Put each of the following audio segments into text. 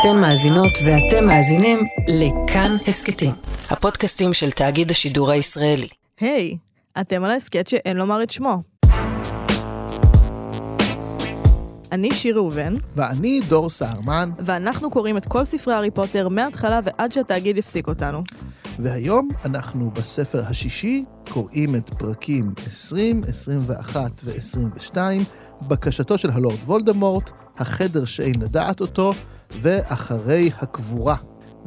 אתן מאזינות ואתם מאזינים לכאן הסכתים, הפודקאסטים של תאגיד השידור הישראלי. היי, אתם על ההסכת שאין לומר את שמו. אני שיר ראובן, ואני דור סהרמן, ואנחנו קוראים את כל ספרי הארי פוטר מההתחלה ועד שהתאגיד יפסיק אותנו. והיום אנחנו בספר השישי קוראים את פרקים 20, 21 ו-22, בקשתו של הלורד וולדמורט, החדר שאין לדעת אותו, ואחרי הקבורה.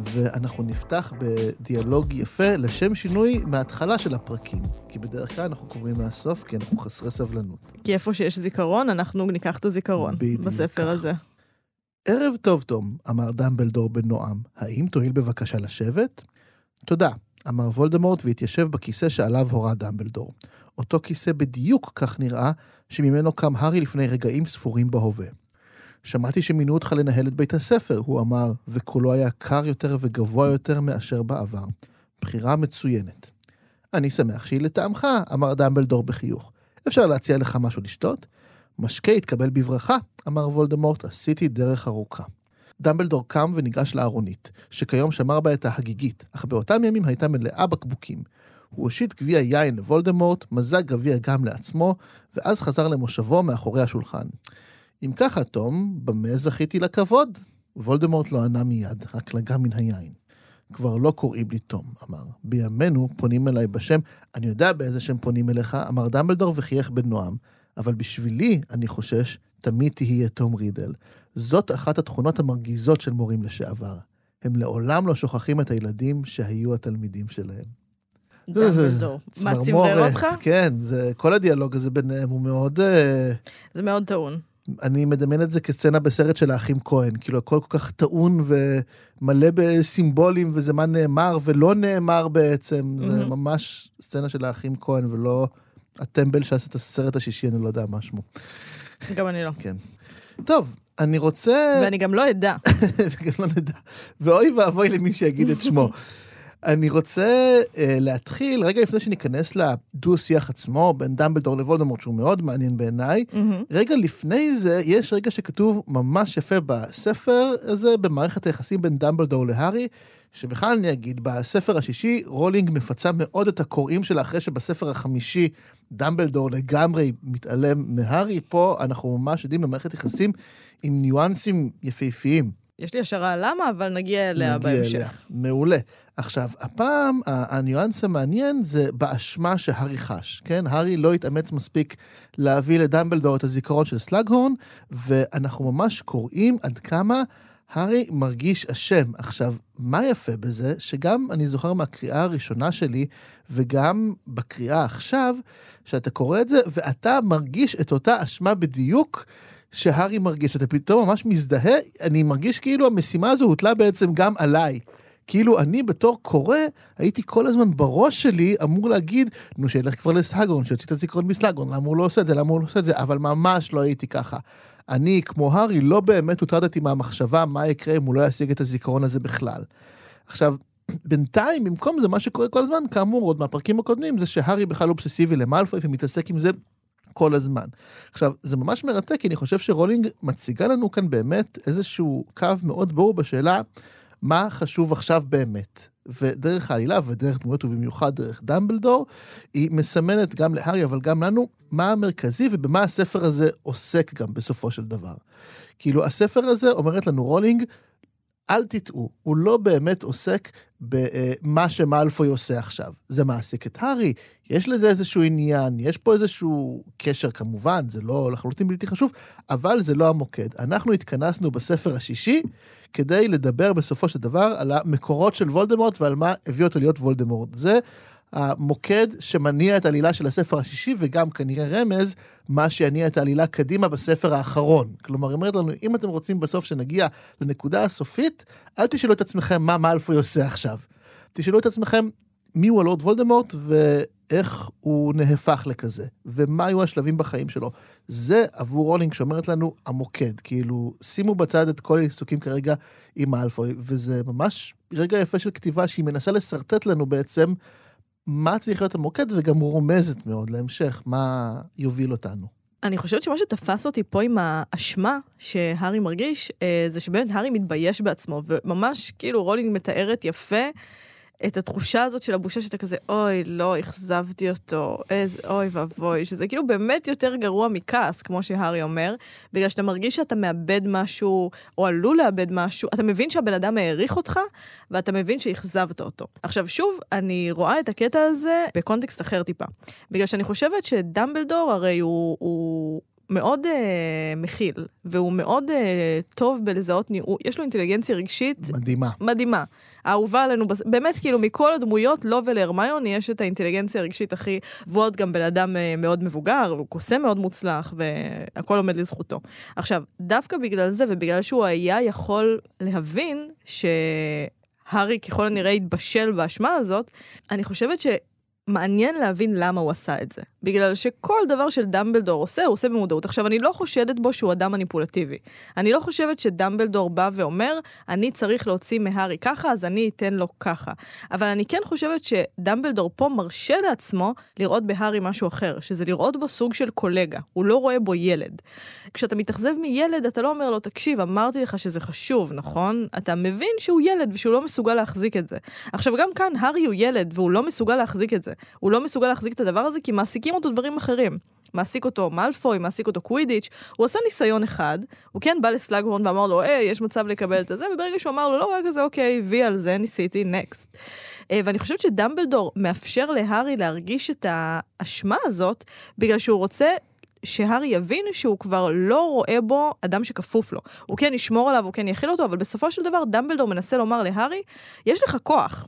ואנחנו נפתח בדיאלוג יפה, לשם שינוי, מההתחלה של הפרקים. כי בדרך כלל אנחנו קוראים מהסוף, כי אנחנו חסרי סבלנות. כי איפה שיש זיכרון, אנחנו ניקח את הזיכרון. בדיוק בספר כך. הזה. ערב טוב, תום, אמר דמבלדור בנועם. האם תואיל בבקשה לשבת? תודה, אמר וולדמורט והתיישב בכיסא שעליו הורה דמבלדור. אותו כיסא בדיוק כך נראה, שממנו קם הארי לפני רגעים ספורים בהווה. שמעתי שמינו אותך לנהל את בית הספר, הוא אמר, וקולו היה קר יותר וגבוה יותר מאשר בעבר. בחירה מצוינת. אני שמח שהיא לטעמך, אמר דמבלדור בחיוך. אפשר להציע לך משהו לשתות? משקה יתקבל בברכה, אמר וולדמורט, עשיתי דרך ארוכה. דמבלדור קם וניגש לארונית, שכיום שמר בה את ההגיגית, אך באותם ימים הייתה מלאה בקבוקים. הוא הושיט גביע יין לוולדמורט, מזג גביע גם לעצמו, ואז חזר למושבו מאחורי השולחן. אם ככה, תום, במה זכיתי לכבוד? וולדמורט לא ענה מיד, רק לגע מן היין. כבר לא קוראים לי תום, אמר. בימינו פונים אליי בשם, אני יודע באיזה שם פונים אליך, אמר דמבלדור וחייך בנועם, אבל בשבילי, אני חושש, תמיד תהיה תום רידל. זאת אחת התכונות המרגיזות של מורים לשעבר. הם לעולם לא שוכחים את הילדים שהיו התלמידים שלהם. דמבלדור. מה, צמרר אותך? כן, זה, כל הדיאלוג הזה ביניהם הוא מאוד... אה, זה מאוד טעון. אני מדמיין את זה כסצנה בסרט של האחים כהן, כאילו הכל כל כך טעון ומלא בסימבולים וזה מה נאמר ולא נאמר בעצם, זה מהמם. ממש סצנה של האחים כהן ולא הטמבל שעשה את הסרט השישי, אני לא יודע מה שמו. גם אני לא. כן. טוב, אני רוצה... ואני גם לא אדע. גם לא נדע. ואוי ואבוי למי שיגיד את שמו. אני רוצה uh, להתחיל, רגע לפני שניכנס לדו-שיח עצמו בין דמבלדור לוולדמורט, שהוא מאוד מעניין בעיניי, מהמם. רגע לפני זה, יש רגע שכתוב ממש יפה בספר הזה, במערכת היחסים בין דמבלדור להארי, שבכלל אני אגיד, בספר השישי, רולינג מפצה מאוד את הקוראים שלה, אחרי שבספר החמישי דמבלדור לגמרי מתעלם מהארי, פה אנחנו ממש יודעים במערכת יחסים עם ניואנסים יפהפיים. יש לי השערה למה, אבל נגיע אליה נגיע בהמשך. אליה. מעולה. עכשיו, הפעם הניואנס המעניין זה באשמה שהארי חש, כן? הארי לא התאמץ מספיק להביא לדמבלדור את הזיכרון של סלאגהורן, ואנחנו ממש קוראים עד כמה הארי מרגיש אשם. עכשיו, מה יפה בזה? שגם אני זוכר מהקריאה הראשונה שלי, וגם בקריאה עכשיו, שאתה קורא את זה, ואתה מרגיש את אותה אשמה בדיוק. שהארי מרגיש, אתה פתאום ממש מזדהה, אני מרגיש כאילו המשימה הזו הוטלה בעצם גם עליי. כאילו אני בתור קורא, הייתי כל הזמן בראש שלי אמור להגיד, נו שילך כבר לסלאגרון, שיוציא את הזיכרון מסלאגרון, למה הוא לא עושה את זה, למה הוא לא עושה את זה, אבל ממש לא הייתי ככה. אני, כמו הארי, לא באמת הוטרדתי מהמחשבה מה יקרה אם הוא לא ישיג את הזיכרון הזה בכלל. עכשיו, בינתיים, במקום זה, מה שקורה כל הזמן, כאמור, עוד מהפרקים הקודמים, זה שהארי בכלל אובססיבי למאלפוי ומתעסק עם זה כל הזמן. עכשיו, זה ממש מרתק, כי אני חושב שרולינג מציגה לנו כאן באמת איזשהו קו מאוד ברור בשאלה מה חשוב עכשיו באמת. ודרך העלילה ודרך דמויות ובמיוחד דרך דמבלדור, היא מסמנת גם להארי אבל גם לנו מה המרכזי ובמה הספר הזה עוסק גם בסופו של דבר. כאילו הספר הזה אומרת לנו רולינג, אל תטעו, הוא לא באמת עוסק במה שמאלפוי עושה עכשיו. זה מעסיק את הארי, יש לזה איזשהו עניין, יש פה איזשהו קשר כמובן, זה לא לחלוטין בלתי חשוב, אבל זה לא המוקד. אנחנו התכנסנו בספר השישי כדי לדבר בסופו של דבר על המקורות של וולדמורט ועל מה הביא אותו להיות וולדמורט. זה המוקד שמניע את העלילה של הספר השישי, וגם כנראה רמז, מה שיניע את העלילה קדימה בספר האחרון. כלומר, היא אומרת לנו, אם אתם רוצים בסוף שנגיע לנקודה הסופית, אל תשאלו את עצמכם מה מאלפוי עושה עכשיו. תשאלו את עצמכם מי הוא הלורד וולדמורט ואיך הוא נהפך לכזה, ומה היו השלבים בחיים שלו. זה עבור רולינג שאומרת לנו המוקד, כאילו, שימו בצד את כל העיסוקים כרגע עם מאלפוי, וזה ממש רגע יפה של כתיבה שהיא מנסה לשרטט לנו בעצם מה צריך להיות המוקד, וגם רומזת מאוד להמשך, מה יוביל אותנו. אני חושבת שמה שתפס אותי פה עם האשמה שהארי מרגיש, אה, זה שבאמת הארי מתבייש בעצמו, וממש כאילו רולינג מתארת יפה את התחושה הזאת של הבושה שאתה כזה, אוי, לא, אכזבתי אותו, איזה, אוי ואבוי, שזה כאילו באמת יותר גרוע מכעס, כמו שהארי אומר, בגלל שאתה מרגיש שאתה מאבד משהו, או עלול לאבד משהו, אתה מבין שהבן אדם העריך אותך, ואתה מבין שאכזבת אותו. עכשיו, שוב, אני רואה את הקטע הזה בקונטקסט אחר טיפה. בגלל שאני חושבת שדמבלדור הרי הוא... הוא מאוד uh, מכיל, והוא מאוד uh, טוב בלזהות ניעור, יש לו אינטליגנציה רגשית מדהימה. מדהימה. האהובה עלינו, באמת, כאילו, מכל הדמויות, לו ולהרמיוני יש את האינטליגנציה הרגשית הכי... והוא עוד גם בן אדם אה, מאוד מבוגר, והוא קוסם מאוד מוצלח, והכל עומד לזכותו. עכשיו, דווקא בגלל זה, ובגלל שהוא היה יכול להבין שהארי ככל הנראה התבשל באשמה הזאת, אני חושבת ש... מעניין להבין למה הוא עשה את זה. בגלל שכל דבר של דמבלדור עושה, הוא עושה במודעות. עכשיו, אני לא חושדת בו שהוא אדם מניפולטיבי. אני לא חושבת שדמבלדור בא ואומר, אני צריך להוציא מהארי ככה, אז אני אתן לו ככה. אבל אני כן חושבת שדמבלדור פה מרשה לעצמו לראות בהארי משהו אחר, שזה לראות בו סוג של קולגה. הוא לא רואה בו ילד. כשאתה מתאכזב מילד, אתה לא אומר לו, תקשיב, אמרתי לך שזה חשוב, נכון? אתה מבין שהוא ילד ושהוא לא מסוגל להחזיק את זה. עכשיו, גם כאן, הארי הוא ילד והוא לא מסוגל להחזיק את זה. הוא לא מסוגל להחזיק את הדבר הזה כי אותו דברים אחרים. מעסיק אותו מאלפוי, מעסיק אותו קווידיץ', הוא עשה ניסיון אחד, הוא כן בא לסלאגהורן ואמר לו, היי, יש מצב לקבל את זה, וברגע שהוא אמר לו, לא, רגע, זה אוקיי, וי על זה, ניסיתי, נקסט. אה, ואני חושבת שדמבלדור מאפשר להארי להרגיש את האשמה הזאת, בגלל שהוא רוצה שהארי יבין שהוא כבר לא רואה בו אדם שכפוף לו. הוא כן ישמור עליו, הוא כן יכיל אותו, אבל בסופו של דבר דמבלדור מנסה לומר להארי, יש לך כוח.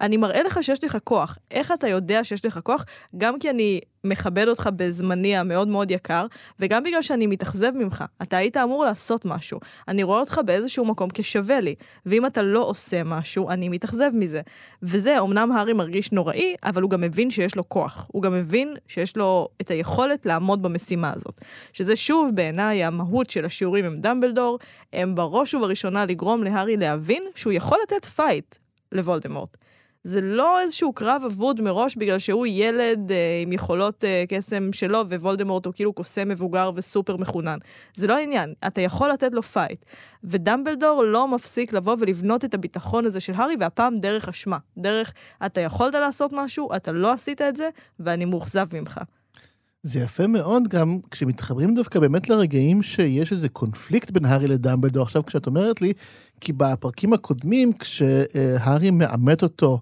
אני מראה לך שיש לך כוח. איך אתה יודע שיש לך כוח? גם כי אני מכבד אותך בזמני המאוד מאוד יקר, וגם בגלל שאני מתאכזב ממך. אתה היית אמור לעשות משהו. אני רואה אותך באיזשהו מקום כשווה לי, ואם אתה לא עושה משהו, אני מתאכזב מזה. וזה, אמנם הארי מרגיש נוראי, אבל הוא גם מבין שיש לו כוח. הוא גם מבין שיש לו את היכולת לעמוד במשימה הזאת. שזה שוב, בעיניי, המהות של השיעורים עם דמבלדור, הם בראש ובראשונה לגרום להארי להבין שהוא יכול לתת fight לוולדמורט. זה לא איזשהו קרב אבוד מראש בגלל שהוא ילד אה, עם יכולות אה, קסם שלו, ווולדמורט הוא כאילו קוסם מבוגר וסופר מחונן. זה לא העניין, אתה יכול לתת לו fight. ודמבלדור לא מפסיק לבוא ולבנות את הביטחון הזה של הארי, והפעם דרך אשמה. דרך, אתה יכולת לעשות משהו, אתה לא עשית את זה, ואני מאוכזב ממך. זה יפה מאוד גם כשמתחברים דווקא באמת לרגעים שיש איזה קונפליקט בין הארי לדמבלדור. עכשיו כשאת אומרת לי, כי בפרקים הקודמים, כשהארי מעמת אותו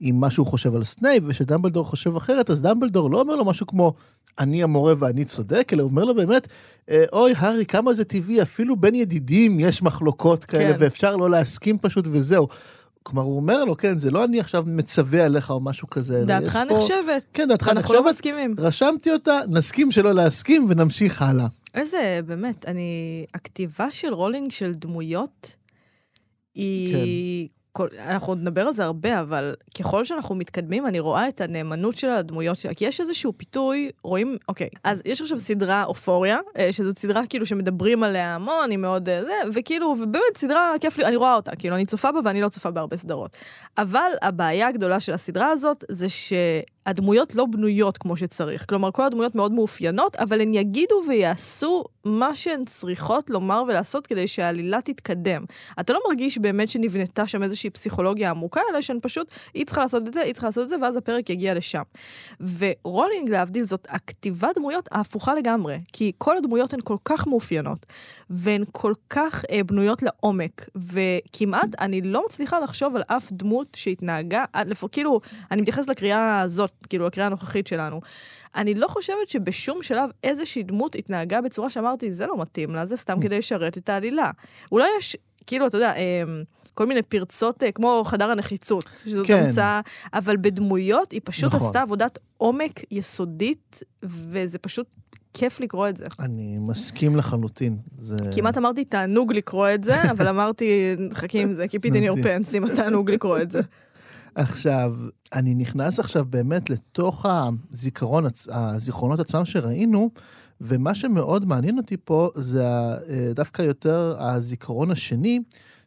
עם מה שהוא חושב על סנייפ, ושדמבלדור חושב אחרת, אז דמבלדור לא אומר לו משהו כמו, אני המורה ואני צודק, אלא הוא אומר לו באמת, אה, אוי, הארי, כמה זה טבעי, אפילו בין ידידים יש מחלוקות כאלה, כן. ואפשר לא להסכים פשוט וזהו. כלומר, הוא אומר לו, כן, זה לא אני עכשיו מצווה עליך או משהו כזה. דעתך נחשבת. כן, דעתך נחשבת. אנחנו לא מסכימים. רשמתי אותה, נסכים שלא להסכים ונמשיך הלאה. איזה, באמת, אני... הכתיבה של רולינג של דמויות היא... כן. כל, אנחנו עוד נדבר על זה הרבה, אבל ככל שאנחנו מתקדמים, אני רואה את הנאמנות של הדמויות שלה. כי יש איזשהו פיתוי, רואים, אוקיי, אז יש עכשיו סדרה אופוריה, אה, שזו סדרה כאילו שמדברים עליה המון, היא מאוד אה, זה, וכאילו, ובאמת סדרה, כיף לי, אני רואה אותה, כאילו, אני צופה בה ואני לא צופה בהרבה סדרות. אבל הבעיה הגדולה של הסדרה הזאת, זה ש... הדמויות לא בנויות כמו שצריך. כלומר, כל הדמויות מאוד מאופיינות, אבל הן יגידו ויעשו מה שהן צריכות לומר ולעשות כדי שהעלילה תתקדם. אתה לא מרגיש באמת שנבנתה שם איזושהי פסיכולוגיה עמוקה, אלא שהן פשוט, היא צריכה לעשות את זה, היא צריכה לעשות את זה, ואז הפרק יגיע לשם. ורולינג, להבדיל, זאת הכתיבת דמויות ההפוכה לגמרי, כי כל הדמויות הן כל כך מאופיינות, והן כל כך אה, בנויות לעומק, וכמעט אני לא מצליחה לחשוב על אף דמות שהתנהגה, לפ... כאילו, אני מתייחסת לקריאה הזאת, כאילו, הקריאה הנוכחית שלנו. אני לא חושבת שבשום שלב איזושהי דמות התנהגה בצורה שאמרתי, זה לא מתאים לה, זה סתם כדי לשרת את העלילה. אולי יש, כאילו, אתה יודע, אמ, כל מיני פרצות, אה, כמו חדר הנחיצות, שזאת כן. המצאה, אבל בדמויות היא פשוט נכון. עשתה עבודת עומק יסודית, וזה פשוט כיף לקרוא את זה. אני מסכים לחלוטין. זה... כמעט אמרתי תענוג לקרוא את זה, אבל אמרתי, חכי עם זה, keep it in your pants, עם התענוג לקרוא את זה. עכשיו, אני נכנס עכשיו באמת לתוך הזיכרון, הזיכרונות עצמם שראינו, ומה שמאוד מעניין אותי פה זה אה, דווקא יותר הזיכרון השני,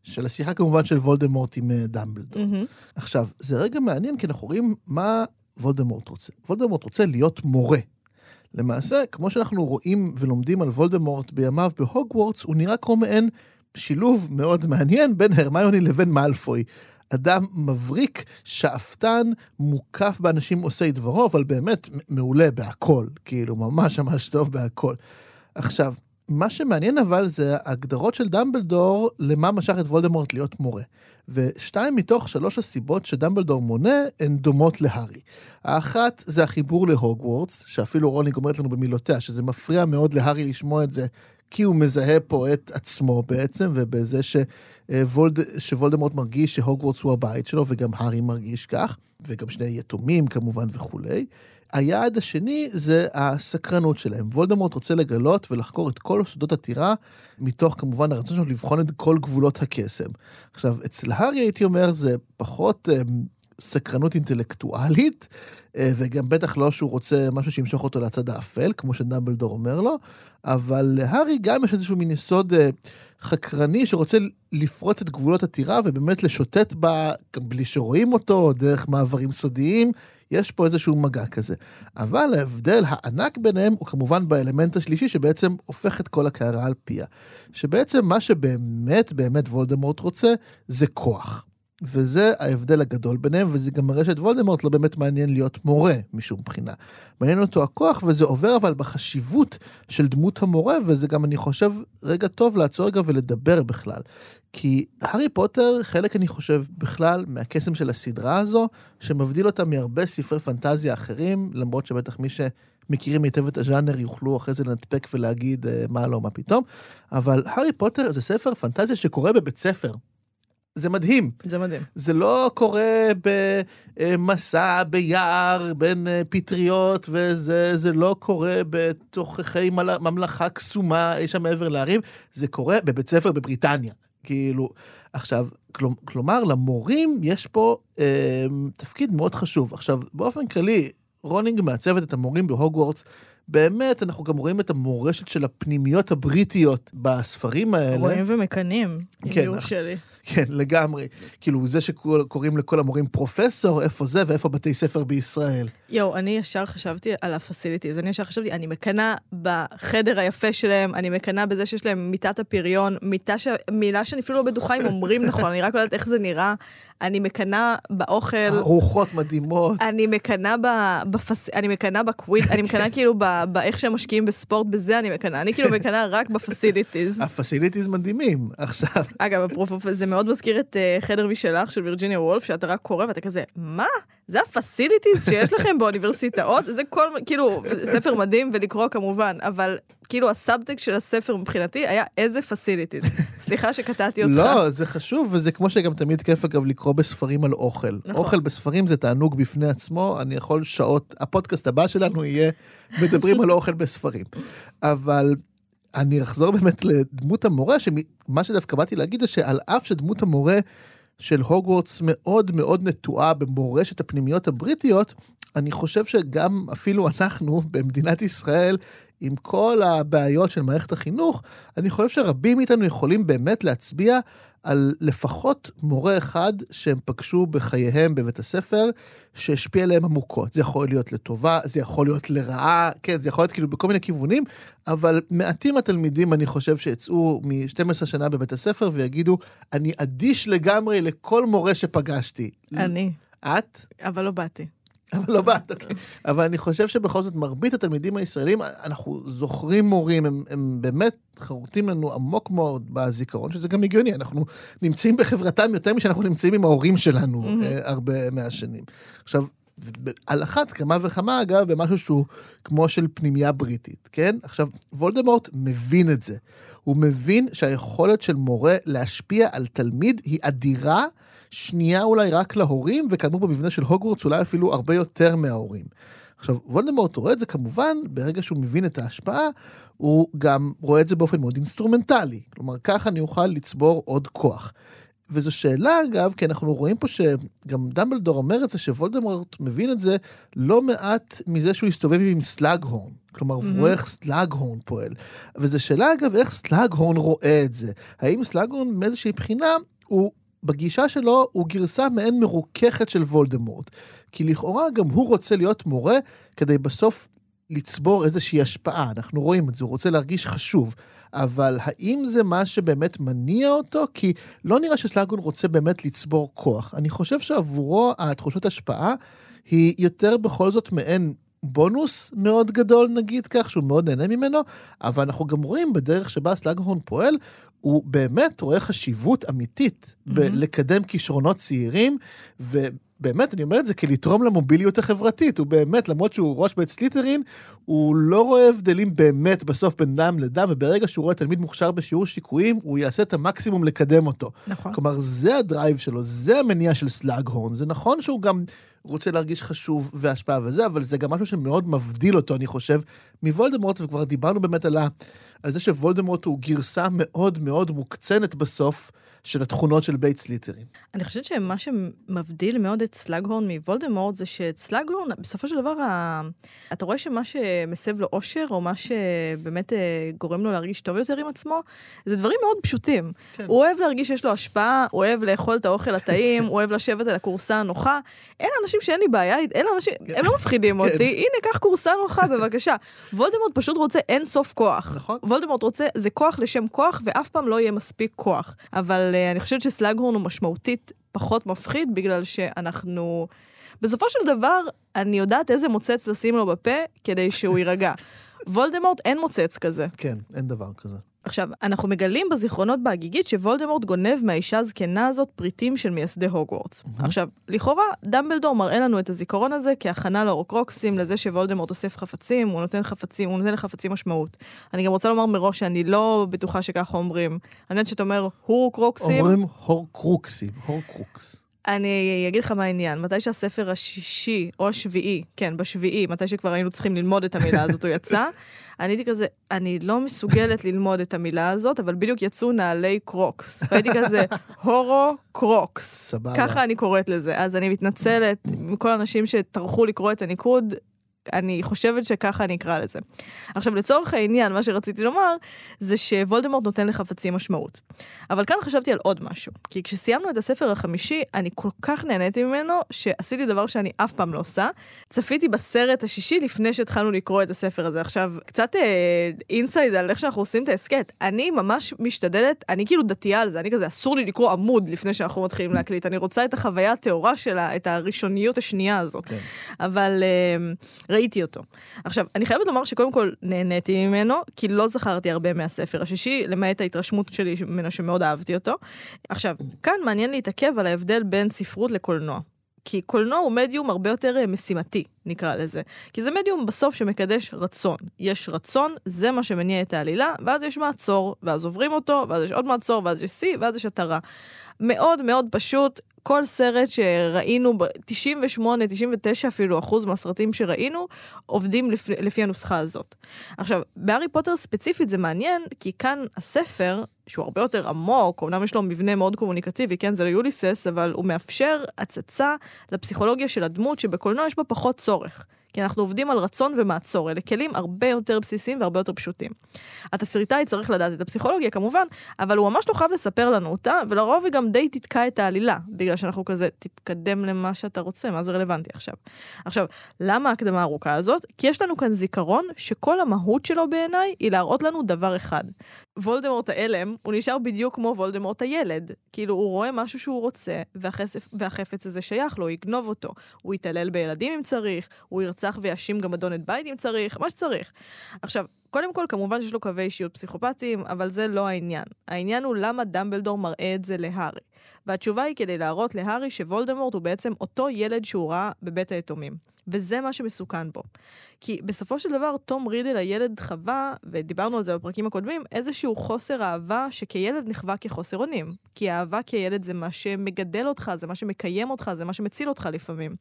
של השיחה כמובן של וולדמורט עם אה, דמבלדור. Mm-hmm. עכשיו, זה רגע מעניין, כי אנחנו רואים מה וולדמורט רוצה. וולדמורט רוצה להיות מורה. למעשה, כמו שאנחנו רואים ולומדים על וולדמורט בימיו בהוגוורטס, הוא נראה כמו מעין שילוב מאוד מעניין בין הרמיוני לבין מאלפוי. אדם מבריק, שאפתן, מוקף באנשים עושי דברו, אבל באמת מעולה בהכל, כאילו, ממש ממש טוב בהכל. עכשיו, מה שמעניין אבל זה ההגדרות של דמבלדור למה משך את וולדמורט להיות מורה. ושתיים מתוך שלוש הסיבות שדמבלדור מונה הן דומות להארי. האחת זה החיבור להוגוורטס, שאפילו רוני אומרת לנו במילותיה, שזה מפריע מאוד להארי לשמוע את זה, כי הוא מזהה פה את עצמו בעצם, ובזה שוולד, שוולדמורט מרגיש שהוגוורטס הוא הבית שלו, וגם הארי מרגיש כך, וגם שני יתומים כמובן וכולי. היעד השני זה הסקרנות שלהם. וולדמורט רוצה לגלות ולחקור את כל סודות הטירה, מתוך כמובן הרצון שלו לבחון את כל גבולות הקסם. עכשיו, אצל הארי הייתי אומר זה פחות אה, סקרנות אינטלקטואלית, אה, וגם בטח לא שהוא רוצה משהו שימשוך אותו לצד האפל, כמו שדמבלדור אומר לו, אבל להארי גם יש איזשהו מין יסוד אה, חקרני שרוצה לפרוץ את גבולות הטירה ובאמת לשוטט בה, גם בלי שרואים אותו, דרך מעברים סודיים. יש פה איזשהו מגע כזה. אבל ההבדל הענק ביניהם הוא כמובן באלמנט השלישי שבעצם הופך את כל הקערה על פיה. שבעצם מה שבאמת באמת וולדמורט רוצה זה כוח. וזה ההבדל הגדול ביניהם, וזה גם מראה שאת וולדמורט לא באמת מעניין להיות מורה משום בחינה. מעניין אותו הכוח, וזה עובר אבל בחשיבות של דמות המורה, וזה גם, אני חושב, רגע טוב לעצור רגע ולדבר בכלל. כי הארי פוטר, חלק, אני חושב, בכלל מהקסם של הסדרה הזו, שמבדיל אותה מהרבה ספרי פנטזיה אחרים, למרות שבטח מי ש... מכירים היטב את הז'אנר, יוכלו אחרי זה לנתפק ולהגיד uh, מה לא, מה פתאום. אבל הארי פוטר זה ספר פנטזיה שקורה בבית ספר. זה מדהים. זה מדהים. זה לא קורה במסע ביער בין אה, פטריות, וזה לא קורה בתוככי ממלכה קסומה אי שם מעבר להרים, זה קורה בבית ספר בבריטניה. כאילו, עכשיו, כלומר, למורים יש פה אה, תפקיד מאוד חשוב. עכשיו, באופן כללי, רולינג מעצבת את המורים בהוגוורטס באמת, אנחנו גם רואים את המורשת של הפנימיות הבריטיות בספרים האלה. רואים ומקנאים, כן, יורשה לי. כן, לגמרי. כאילו, זה שקוראים לכל המורים פרופסור, איפה זה ואיפה בתי ספר בישראל. יואו, אני ישר חשבתי על ה facilities. אני ישר חשבתי, אני מקנאה בחדר היפה שלהם, אני מקנאה בזה שיש להם מיטת אפיריון, מיטה ש... מילה שאני אפילו לא בטוחה אם אומרים נכון, אני רק יודעת איך זה נראה. אני מקנאה באוכל. ארוחות מדהימות. אני מקנאה ב fac... אני מקנאה בקווידיץ', אני מקנאה כאילו באיך שהם משקיעים בספורט, בזה אני מקנאה. אני כאילו מקנאה רק ב facilities. ה facilities מדהימים, עכשיו. אגב, זה מאוד מזכיר את uh, חדר משלך של וירג'יניה וולף, שאתה רק קורא ואתה כזה, מה? זה ה facilities שיש לכם באוניברסיטאות? זה כל, כאילו, ספר מדהים ולקרוא כמובן, אבל כאילו הסאבטקט של הספר מבחינתי היה איזה facilities. סליחה שקטעתי אותך. לא, זה חשוב, וזה כמו שגם תמיד כיף אגב לקרוא בספרים על אוכל. נכון. אוכל בספרים זה תענוג בפני עצמו, אני יכול שעות, הפודקאסט הבא שלנו יהיה מדברים על אוכל בספרים. אבל אני אחזור באמת לדמות המורה, שמה שדווקא באתי להגיד זה שעל אף שדמות המורה של הוגוורטס מאוד מאוד נטועה במורשת הפנימיות הבריטיות, אני חושב שגם אפילו אנחנו במדינת ישראל, עם כל הבעיות של מערכת החינוך, אני חושב שרבים מאיתנו יכולים באמת להצביע על לפחות מורה אחד שהם פגשו בחייהם בבית הספר, שהשפיע עליהם עמוקות. זה יכול להיות לטובה, זה יכול להיות לרעה, כן, זה יכול להיות כאילו בכל מיני כיוונים, אבל מעטים התלמידים, אני חושב, שיצאו מ-12 שנה בבית הספר ויגידו, אני אדיש לגמרי לכל מורה שפגשתי. אני. את? אבל לא באתי. אבל לא באת, אוקיי. אבל אני חושב שבכל זאת מרבית התלמידים הישראלים, אנחנו זוכרים מורים, הם, הם באמת חרוטים לנו עמוק מאוד בזיכרון, שזה גם הגיוני, אנחנו נמצאים בחברתם יותר משאנחנו נמצאים עם ההורים שלנו mm-hmm. הרבה מהשנים. עכשיו, על אחת כמה וכמה, אגב, במשהו שהוא כמו של פנימייה בריטית, כן? עכשיו, וולדמורט מבין את זה. הוא מבין שהיכולת של מורה להשפיע על תלמיד היא אדירה, שנייה אולי רק להורים, וכאמור במבנה של הוגוורטס אולי אפילו הרבה יותר מההורים. עכשיו, וולדמורט רואה את זה כמובן, ברגע שהוא מבין את ההשפעה, הוא גם רואה את זה באופן מאוד אינסטרומנטלי. כלומר, ככה אני אוכל לצבור עוד כוח. וזו שאלה, אגב, כי אנחנו רואים פה שגם דמבלדור אומר את זה, שוולדמורט מבין את זה לא מעט מזה שהוא הסתובב עם סלאגהורן. כלומר, mm-hmm. רואה איך סלאגהורן פועל. וזו שאלה, אגב, איך סלאגהורן רואה את זה. האם סלאגהורן מאיזושהי בחינה הוא בגישה שלו הוא גרסה מעין מרוככת של וולדמורט. כי לכאורה גם הוא רוצה להיות מורה כדי בסוף לצבור איזושהי השפעה, אנחנו רואים את זה, הוא רוצה להרגיש חשוב. אבל האם זה מה שבאמת מניע אותו? כי לא נראה שסלאגהורן רוצה באמת לצבור כוח. אני חושב שעבורו התחושת השפעה היא יותר בכל זאת מעין בונוס מאוד גדול, נגיד כך, שהוא מאוד נהנה ממנו, אבל אנחנו גם רואים בדרך שבה סלאגהורן פועל, הוא באמת רואה חשיבות אמיתית mm-hmm. בלקדם כישרונות צעירים, ו... באמת, אני אומר את זה כלתרום למוביליות החברתית. הוא באמת, למרות שהוא ראש בית סליטרין, הוא לא רואה הבדלים באמת בסוף בין דם לדם, וברגע שהוא רואה תלמיד מוכשר בשיעור שיקויים, הוא יעשה את המקסימום לקדם אותו. נכון. כלומר, זה ה drive שלו, זה המניע של סלאגהורן. זה נכון שהוא גם רוצה להרגיש חשוב והשפעה וזה, אבל זה גם משהו שמאוד מבדיל אותו, אני חושב, מוולדמורט, וכבר דיברנו באמת על, ה... על זה שוולדמורט הוא גרסה מאוד מאוד מוקצנת בסוף. של התכונות של בית סליטרין. אני חושבת שמה שמבדיל מאוד את סלאגהורן מוולדמורט זה שאת סלאגהורן, בסופו של דבר, ה... אתה רואה שמה שמסב לו אושר, או מה שבאמת אה, גורם לו להרגיש טוב יותר עם עצמו, זה דברים מאוד פשוטים. כן. הוא אוהב להרגיש שיש לו השפעה, הוא אוהב לאכול את האוכל הטעים, הוא אוהב לשבת על הכורסה הנוחה. אלה אנשים שאין לי בעיה, אלה אנשים. הם לא מפחידים כן. אותי, הנה, קח כורסה נוחה, בבקשה. וולדמורט פשוט רוצה אין סוף כוח. נכון. וולדמורט רוצה, זה כוח לשם כוח, ואף פעם לא יהיה מספיק כוח. אבל אה, אני חושבת שסלאגהורן הוא משמעותית פחות מפחיד, בגלל שאנחנו... בסופו של דבר, אני יודעת איזה מוצץ לשים לו בפה כדי שהוא יירגע. וולדמורט אין מוצץ כזה. כן, אין דבר כזה. עכשיו, אנחנו מגלים בזיכרונות בהגיגית שוולדמורט גונב מהאישה הזקנה הזאת פריטים של מייסדי הוגוורטס. Mm-hmm. עכשיו, לכאורה, דמבלדור מראה לנו את הזיכרון הזה כהכנה לאורקרוקסים, לזה שוולדמורט אוסף חפצים, הוא נותן חפצים, הוא נותן לחפצים משמעות. אני גם רוצה לומר מראש שאני לא בטוחה שככה אומרים. אני יודעת שאתה אומר הורקרוקסים. אומרים הורקרוקסים, הורקרוקס. אני אגיד לך מה העניין, מתי שהספר השישי, או השביעי, כן, בשביעי, מתי שכבר היינו צריכים ללמוד את המילה הזאת, הוא יצא, אני הייתי כזה, אני לא מסוגלת ללמוד את המילה הזאת, אבל בדיוק יצאו נעלי קרוקס. והייתי כזה, הורו קרוקס. סבבה. ככה אני קוראת לזה. אז אני מתנצלת מכל האנשים שטרחו לקרוא את הניקוד, אני חושבת שככה אני אקרא לזה. עכשיו, לצורך העניין, מה שרציתי לומר, זה שוולדמורט נותן לחפצים משמעות. אבל כאן חשבתי על עוד משהו. כי כשסיימנו את הספר החמישי, אני כל כך נהניתי ממנו, שעשיתי דבר שאני אף פעם לא עושה. צפיתי בסרט השישי לפני שהתחלנו לקרוא את הספר הזה. עכשיו, קצת אה, אינסייד על איך שאנחנו עושים את ההסכת. אני ממש משתדלת, אני כאילו דתייה על זה, אני כזה, אסור לי לקרוא עמוד לפני שאנחנו מתחילים להקליט. אני רוצה את החוויה הטהורה שלה, את הראשוניות השנייה הזאת. כן. אבל... ראיתי אותו. עכשיו, אני חייבת לומר שקודם כל נהניתי ממנו, כי לא זכרתי הרבה מהספר השישי, למעט ההתרשמות שלי ממנו שמאוד אהבתי אותו. עכשיו, כאן מעניין להתעכב על ההבדל בין ספרות לקולנוע. כי קולנוע הוא מדיום הרבה יותר אה, משימתי, נקרא לזה. כי זה מדיום בסוף שמקדש רצון. יש רצון, זה מה שמניע את העלילה, ואז יש מעצור, ואז עוברים אותו, ואז יש עוד מעצור, ואז יש שיא, ואז יש התרה. מאוד מאוד פשוט, כל סרט שראינו, 98, 99 אפילו אחוז מהסרטים שראינו, עובדים לפי, לפי הנוסחה הזאת. עכשיו, בהארי פוטר ספציפית זה מעניין, כי כאן הספר, שהוא הרבה יותר עמוק, אמנם יש לו מבנה מאוד קומוניקטיבי, כן, זה לא יוליסס, אבל הוא מאפשר הצצה לפסיכולוגיה של הדמות, שבקולנוע יש בה פחות צורך. כי אנחנו עובדים על רצון ומעצור, אלה כלים הרבה יותר בסיסיים והרבה יותר פשוטים. התסריטאי צריך לדעת את הפסיכולוגיה כמובן, אבל הוא ממש לא חייב לספר לנו אותה, ולרוב היא גם די תתקע את העלילה, בגלל שאנחנו כזה, תתקדם למה שאתה רוצה, מה זה רלוונטי עכשיו. עכשיו, למה ההקדמה הארוכה הזאת? כי יש לנו כאן זיכרון שכל המהות שלו בעיניי היא להראות לנו דבר אחד. וולדמורט ההלם, הוא נשאר בדיוק כמו וולדמורט הילד. כאילו, הוא רואה משהו שהוא רוצה, והחפץ, והחפץ הזה שייך לו, הוא יגנוב אותו. הוא יתעלל בילדים אם צריך, הוא ירצח ויאשים גם אדון את בית אם צריך, מה שצריך. עכשיו, קודם כל, כמובן שיש לו קווי אישיות פסיכופטיים, אבל זה לא העניין. העניין הוא למה דמבלדור מראה את זה להארי. והתשובה היא כדי להראות להארי שוולדמורט הוא בעצם אותו ילד שהוא ראה בבית היתומים. וזה מה שמסוכן בו. כי בסופו של דבר, תום רידל הילד חווה, ודיברנו על זה בפרקים הקודמים, איזשהו חוסר אהבה שכילד נחווה כחוסר אונים. כי אהבה כילד זה מה שמגדל אותך, זה מה שמקיים אותך, זה מה שמציל אותך לפעמים.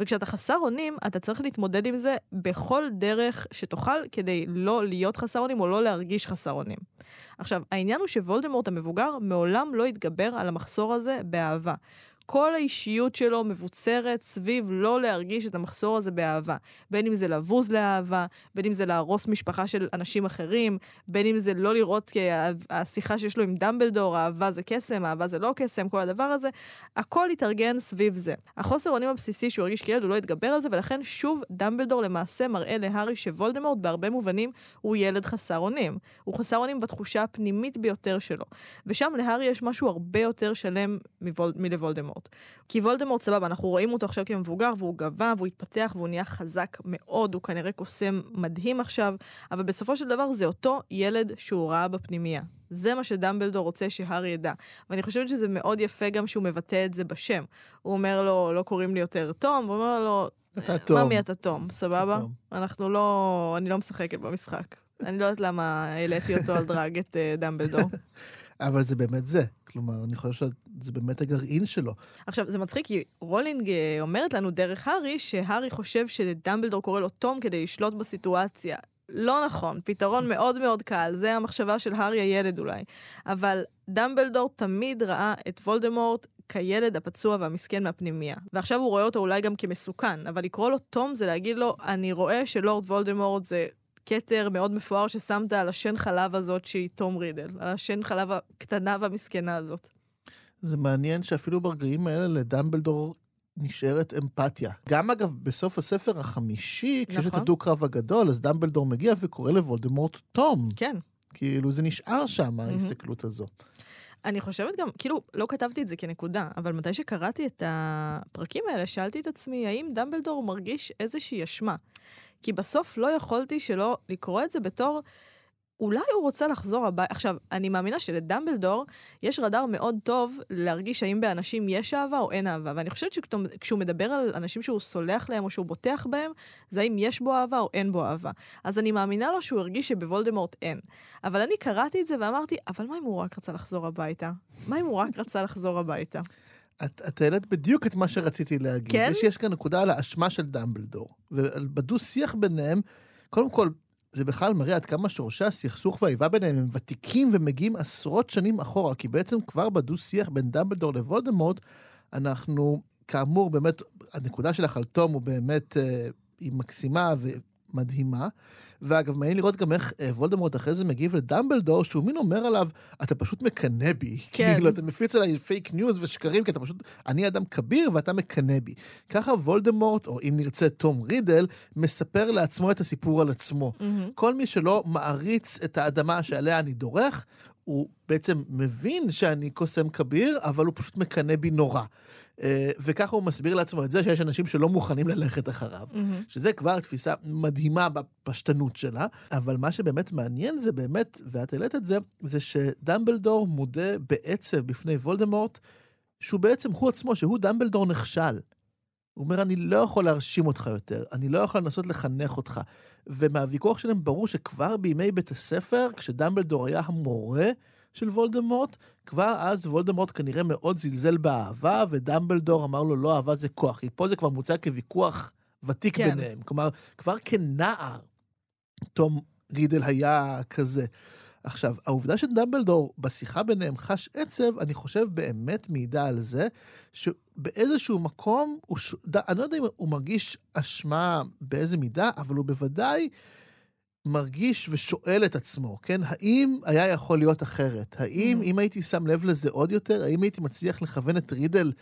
וכשאתה חסר אונים, אתה צריך להתמודד עם זה בכל דרך שתוכל כדי לא להיות חסר אונים או לא להרגיש חסר אונים. עכשיו, העניין הוא שוולדמורט המבוגר מעולם לא התגבר על המחסור הזה באהבה. כל האישיות שלו מבוצרת סביב לא להרגיש את המחסור הזה באהבה. בין אם זה לבוז לאהבה, בין אם זה להרוס משפחה של אנשים אחרים, בין אם זה לא לראות כי השיחה שיש לו עם דמבלדור, אהבה זה קסם, אהבה זה לא קסם, כל הדבר הזה, הכל התארגן סביב זה. החוסר אונים הבסיסי שהוא הרגיש כילד, הוא לא התגבר על זה, ולכן שוב דמבלדור למעשה מראה להארי שוולדמורט בהרבה מובנים הוא ילד חסר אונים. הוא חסר אונים בתחושה הפנימית ביותר שלו. ושם להארי יש משהו הרבה יותר שלם מוול... מלוולדמורט. כי וולדמורט סבבה, אנחנו רואים אותו עכשיו כמבוגר, והוא גבה, והוא התפתח, והוא נהיה חזק מאוד, הוא כנראה קוסם מדהים עכשיו, אבל בסופו של דבר זה אותו ילד שהוא ראה בפנימייה. זה מה שדמבלדור רוצה שהארי ידע. ואני חושבת שזה מאוד יפה גם שהוא מבטא את זה בשם. הוא אומר לו, לא קוראים לי יותר תום, הוא אומר לו, אתה תום. ממי אתה תום, סבבה? תום. אנחנו לא, אני לא משחקת במשחק. אני לא יודעת למה העליתי אותו על דרג את אה, דמבלדור. אבל זה באמת זה. כלומר, אני חושב שזה באמת הגרעין שלו. עכשיו, זה מצחיק, כי רולינג אה, אומרת לנו דרך הארי, שהארי חושב שדמבלדור קורא לו תום כדי לשלוט בסיטואציה. לא נכון, פתרון מאוד מאוד קל, זה המחשבה של הארי הילד אולי. אבל דמבלדור תמיד ראה את וולדמורט כילד הפצוע והמסכן מהפנימייה. ועכשיו הוא רואה אותו אולי גם כמסוכן, אבל לקרוא לו תום זה להגיד לו, אני רואה שלורד וולדמורט זה כתר מאוד מפואר ששמת על השן חלב הזאת שהיא תום רידל, על השן חלב הקטנה והמסכנה הזאת. זה מעניין שאפילו ברגעים האלה לדמבלדור נשארת אמפתיה. גם אגב, בסוף הספר החמישי, כשיש את נכון. הדו-קרב הגדול, אז דמבלדור מגיע וקורא לוולדמורט תום. כן. כאילו, זה נשאר שם, ההסתכלות הזו. אני חושבת גם, כאילו, לא כתבתי את זה כנקודה, אבל מתי שקראתי את הפרקים האלה, שאלתי את עצמי, האם דמבלדור מרגיש איזושהי אשמה? כי בסוף לא יכולתי שלא לקרוא את זה בתור, אולי הוא רוצה לחזור הביתה. עכשיו, אני מאמינה שלדמבלדור יש רדאר מאוד טוב להרגיש האם באנשים יש אהבה או אין אהבה, ואני חושבת שכשהוא מדבר על אנשים שהוא סולח להם או שהוא בוטח בהם, זה האם יש בו אהבה או אין בו אהבה. אז אני מאמינה לו שהוא הרגיש שבוולדמורט אין. אבל אני קראתי את זה ואמרתי, אבל מה אם הוא רק רצה לחזור הביתה? מה אם הוא רק רצה לחזור הביתה? את, את העלית בדיוק את מה שרציתי להגיד. כן? יש, יש כאן נקודה על האשמה של דמבלדור. ובדו-שיח ביניהם, קודם כל, זה בכלל מראה עד כמה שורשי הסכסוך והאיבה ביניהם הם ותיקים ומגיעים עשרות שנים אחורה, כי בעצם כבר בדו-שיח בין דמבלדור לוולדמורט, אנחנו, כאמור, באמת, הנקודה שלך על תום הוא באמת, אה, היא מקסימה ומדהימה. ואגב, מעניין לראות גם איך אה, וולדמורט אחרי זה מגיב לדמבלדור, שהוא מין אומר עליו, אתה פשוט מקנא בי. כן. כאילו, אתה מפיץ עליי פייק ניוז ושקרים, כי אתה פשוט, אני אדם כביר ואתה מקנא בי. ככה וולדמורט, או אם נרצה תום רידל, מספר לעצמו את הסיפור על עצמו. כל מי שלא מעריץ את האדמה שעליה אני דורך, הוא בעצם מבין שאני קוסם כביר, אבל הוא פשוט מקנא בי נורא. אה, וככה הוא מסביר לעצמו את זה שיש אנשים שלא מוכנים ללכת אחריו. שזה כבר תפיסה מדהימה בפשטנות שלה, אבל מה שבאמת מעניין זה באמת, ואת העלית את זה, זה שדמבלדור מודה בעצב בפני וולדמורט, שהוא בעצם הוא עצמו, שהוא דמבלדור נכשל. הוא אומר, אני לא יכול להרשים אותך יותר, אני לא יכול לנסות לחנך אותך. ומהוויכוח שלהם ברור שכבר בימי בית הספר, כשדמבלדור היה המורה של וולדמורט, כבר אז וולדמורט כנראה מאוד זלזל באהבה, ודמבלדור אמר לו, לא, אהבה זה כוח. כי פה זה כבר מוצג כוויכוח ותיק כן. ביניהם. כלומר, כבר כנער, תום רידל היה כזה. עכשיו, העובדה שדמבלדור בשיחה ביניהם חש עצב, אני חושב באמת מעידה על זה, שבאיזשהו מקום, הוא ש... אני לא יודע אם הוא מרגיש אשמה באיזה מידה, אבל הוא בוודאי מרגיש ושואל את עצמו, כן? האם היה יכול להיות אחרת? האם, Mhm. אם הייתי שם לב לזה עוד יותר, האם הייתי מצליח לכוון את רידל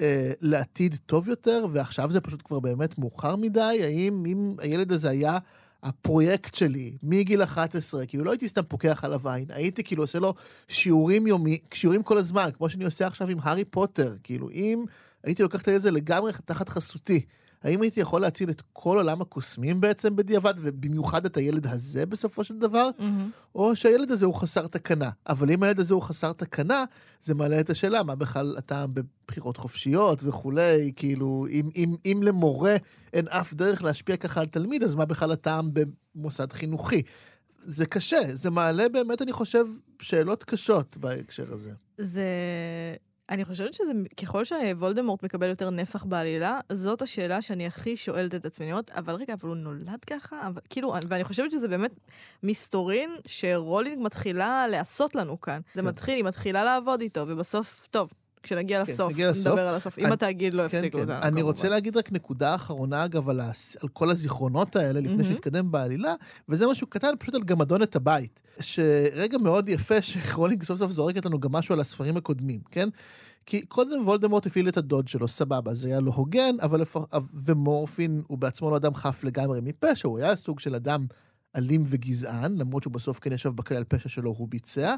אה, לעתיד טוב יותר, ועכשיו זה פשוט כבר באמת מאוחר מדי? האם אם הילד הזה היה הפרויקט שלי מגיל 11, כאילו לא הייתי סתם פוקח עליו עין, הייתי כאילו עושה לו שיעורים יומי, שיעורים כל הזמן, כמו שאני עושה עכשיו עם הארי פוטר, כאילו אם הייתי לוקח את הילד הזה לגמרי תחת חסותי, האם הייתי יכול להציל את כל עולם הקוסמים בעצם בדיעבד, ובמיוחד את הילד הזה בסופו של דבר? או שהילד הזה הוא חסר תקנה. אבל אם הילד הזה הוא חסר תקנה, זה מעלה את השאלה, מה בכלל הטעם בבחירות חופשיות וכולי, כאילו, אם, אם, אם למורה אין אף דרך להשפיע ככה על תלמיד, אז מה בכלל הטעם במוסד חינוכי? זה קשה, זה מעלה באמת, אני חושב, שאלות קשות בהקשר הזה. זה... אני חושבת שזה, ככל שוולדמורט מקבל יותר נפח בעלילה, זאת השאלה שאני הכי שואלת את עצמי. אני אומרת, אבל רגע, אבל הוא נולד ככה? אבל, כאילו, ואני חושבת שזה באמת מסתורין שרולינג מתחילה לעשות לנו כאן. זה כן. מתחיל, היא מתחילה לעבוד איתו, ובסוף, טוב. כשנגיע כן, לסוף, נגיע לסוף. נדבר על הסוף. אם אני- התאגיד לא כן, יפסיק כן. אותנו. אני. רוצה להגיד רק נקודה אחרונה, אגב, על, הס... על כל הזיכרונות האלה, לפני מהמם. שנתקדם בעלילה, וזה משהו קטן פשוט על גמדון את הבית. שרגע מאוד יפה שרולינג סוף סוף זורקת לנו גם משהו על הספרים הקודמים, כן? כי קודם וולדמורט הפעיל את הדוד שלו, סבבה, זה היה לא הוגן, אבל לפ... ומורפין הוא בעצמו לא אדם חף לגמרי מפשע, הוא היה סוג של אדם אלים וגזען, למרות שהוא בסוף כן ישב בכלא על פשע שלו הוא ביצע.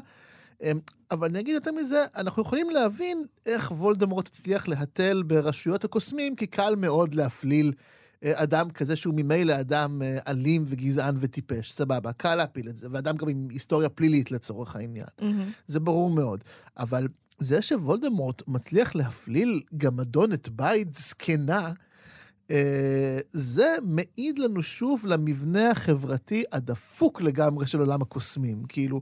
אמ, אבל אני אגיד יותר מזה, אנחנו יכולים להבין איך וולדמורט הצליח להתל ברשויות הקוסמים, כי קל מאוד להפליל אה, אדם כזה שהוא ממילא אדם אה, אלים וגזען וטיפש, סבבה, קל להפיל את זה, ואדם גם עם היסטוריה פלילית לצורך העניין. מהמם. זה ברור מאוד. אבל זה שוולדמורט מצליח להפליל גמדון את בית זקנה, זה מעיד לנו שוב למבנה החברתי הדפוק לגמרי של עולם הקוסמים. כאילו,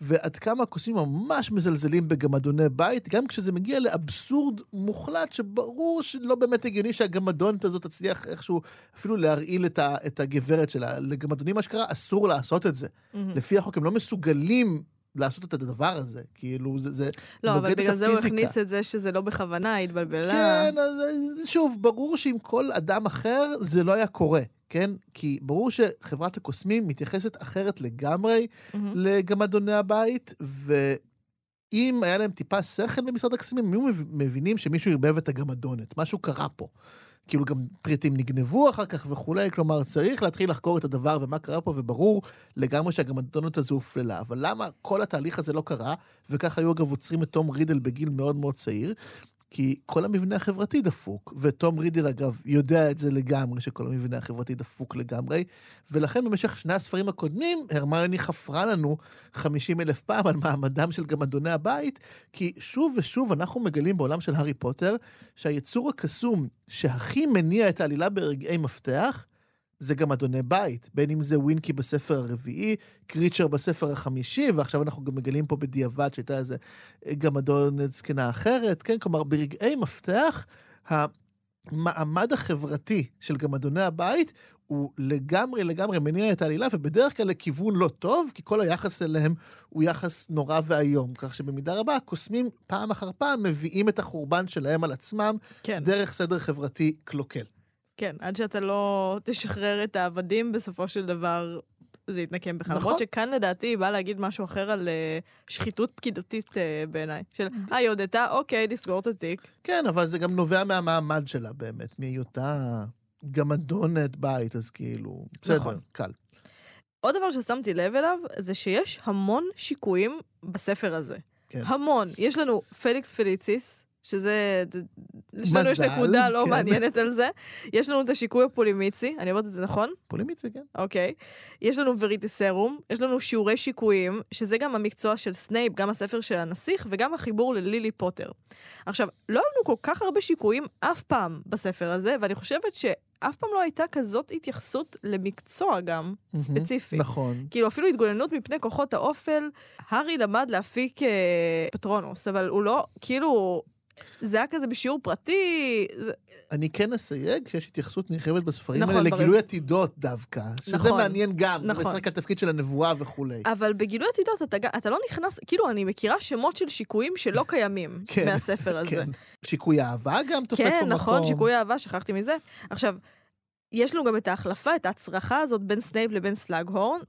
ועד כמה הקוסמים ממש מזלזלים בגמדוני בית, גם כשזה מגיע לאבסורד מוחלט, שברור שלא באמת הגיוני שהגמדונת הזאת תצליח איכשהו אפילו להרעיל את, ה, את הגברת שלה. לגמדונים אשכרה אסור לעשות את זה. מהמם. לפי החוק הם לא מסוגלים לעשות את הדבר הזה. כאילו, זה, זה לא, אבל נוגד את בגלל זה הוא הפיזיקה. הכניס את זה שזה לא בכוונה, התבלבלה. כן, אז שוב, ברור שעם כל אדם אחר זה לא היה קורה, כן? כי ברור שחברת הקוסמים מתייחסת אחרת לגמרי מהמם. לגמדוני הבית, ואם היה להם טיפה שכל במשרד הקסמים, הם היו מב- מבינים שמישהו ערבב את הגמדונת, משהו קרה פה. כאילו גם פריטים נגנבו אחר כך וכולי, כלומר צריך להתחיל לחקור את הדבר ומה קרה פה, וברור לגמרי שהגמדונת הזו הופללה. אבל למה כל התהליך הזה לא קרה, וכך היו אגב עוצרים את תום רידל בגיל מאוד מאוד צעיר? כי כל המבנה החברתי דפוק, ותום רידל אגב יודע את זה לגמרי, שכל המבנה החברתי דפוק לגמרי, ולכן במשך שני הספרים הקודמים, הרמיוני חפרה לנו 50 אלף פעם על מעמדם של גמדוני הבית, כי שוב ושוב אנחנו מגלים בעולם של הארי פוטר, שהיצור הקסום שהכי מניע את העלילה ברגעי מפתח, זה גם אדוני בית, בין אם זה ווינקי בספר הרביעי, קריצ'ר בספר החמישי, ועכשיו אנחנו גם מגלים פה בדיעבד שהייתה איזה גם אדונת זקנה אחרת, כן? כלומר, ברגעי מפתח, המעמד החברתי של גם אדוני הבית הוא לגמרי לגמרי מניע את העלילה, ובדרך כלל לכיוון לא טוב, כי כל היחס אליהם הוא יחס נורא ואיום. כך שבמידה רבה הקוסמים פעם אחר פעם מביאים את החורבן שלהם על עצמם כן, דרך סדר חברתי קלוקל. כן, עד שאתה לא תשחרר את העבדים, בסופו של דבר זה יתנקם בך. נכון. למרות שכאן לדעתי היא באה להגיד משהו אחר על אה, שחיתות פקידותית אה, בעיניי. של, אה, היא הודתה, אוקיי, לסגור את התיק. כן, אבל זה גם נובע מהמעמד שלה באמת, מהיותה גמדונת בית, אז כאילו, בסדר, נכון. קל. עוד דבר ששמתי לב אליו, זה שיש המון שיקויים בספר הזה. כן. המון. יש לנו פליקס פליציס, שזה... יש מזל, נקודה לא כן. מעניינת על זה. יש לנו את השיקוי הפולימיצי, אני אומרת את זה נכון? פולימיצי, כן. אוקיי. יש לנו וריטסרום, יש לנו שיעורי שיקויים, שזה גם המקצוע של סנייפ, גם הספר של הנסיך, וגם החיבור ללילי פוטר. עכשיו, לא היו לנו כל כך הרבה שיקויים אף פעם בספר הזה, ואני חושבת שאף פעם לא הייתה כזאת התייחסות למקצוע גם, ספציפי. נכון. כאילו, אפילו התגוננות מפני כוחות האופל, הארי למד להפיק אה, פטרונוס, אבל הוא לא, כאילו, זה היה כזה בשיעור פרטי, זה, אני כן אסייג שיש התייחסות נרחבת בספרים נכון, האלה ברז- לגילוי עתידות דווקא, שזה נכון, מעניין גם, נכון. משחק על תפקיד של הנבואה וכולי. אבל בגילוי עתידות אתה, אתה לא נכנס, כאילו, אני מכירה שמות של שיקויים שלא קיימים כן, מהספר הזה. כן. שיקוי אהבה גם תופס כן, מקום. נכון, שיקוי אהבה, שכחתי מזה. עכשיו, יש לנו גם את ההחלפה, את ההצרחה הזאת בין סנייפ לבין סלאגהורן,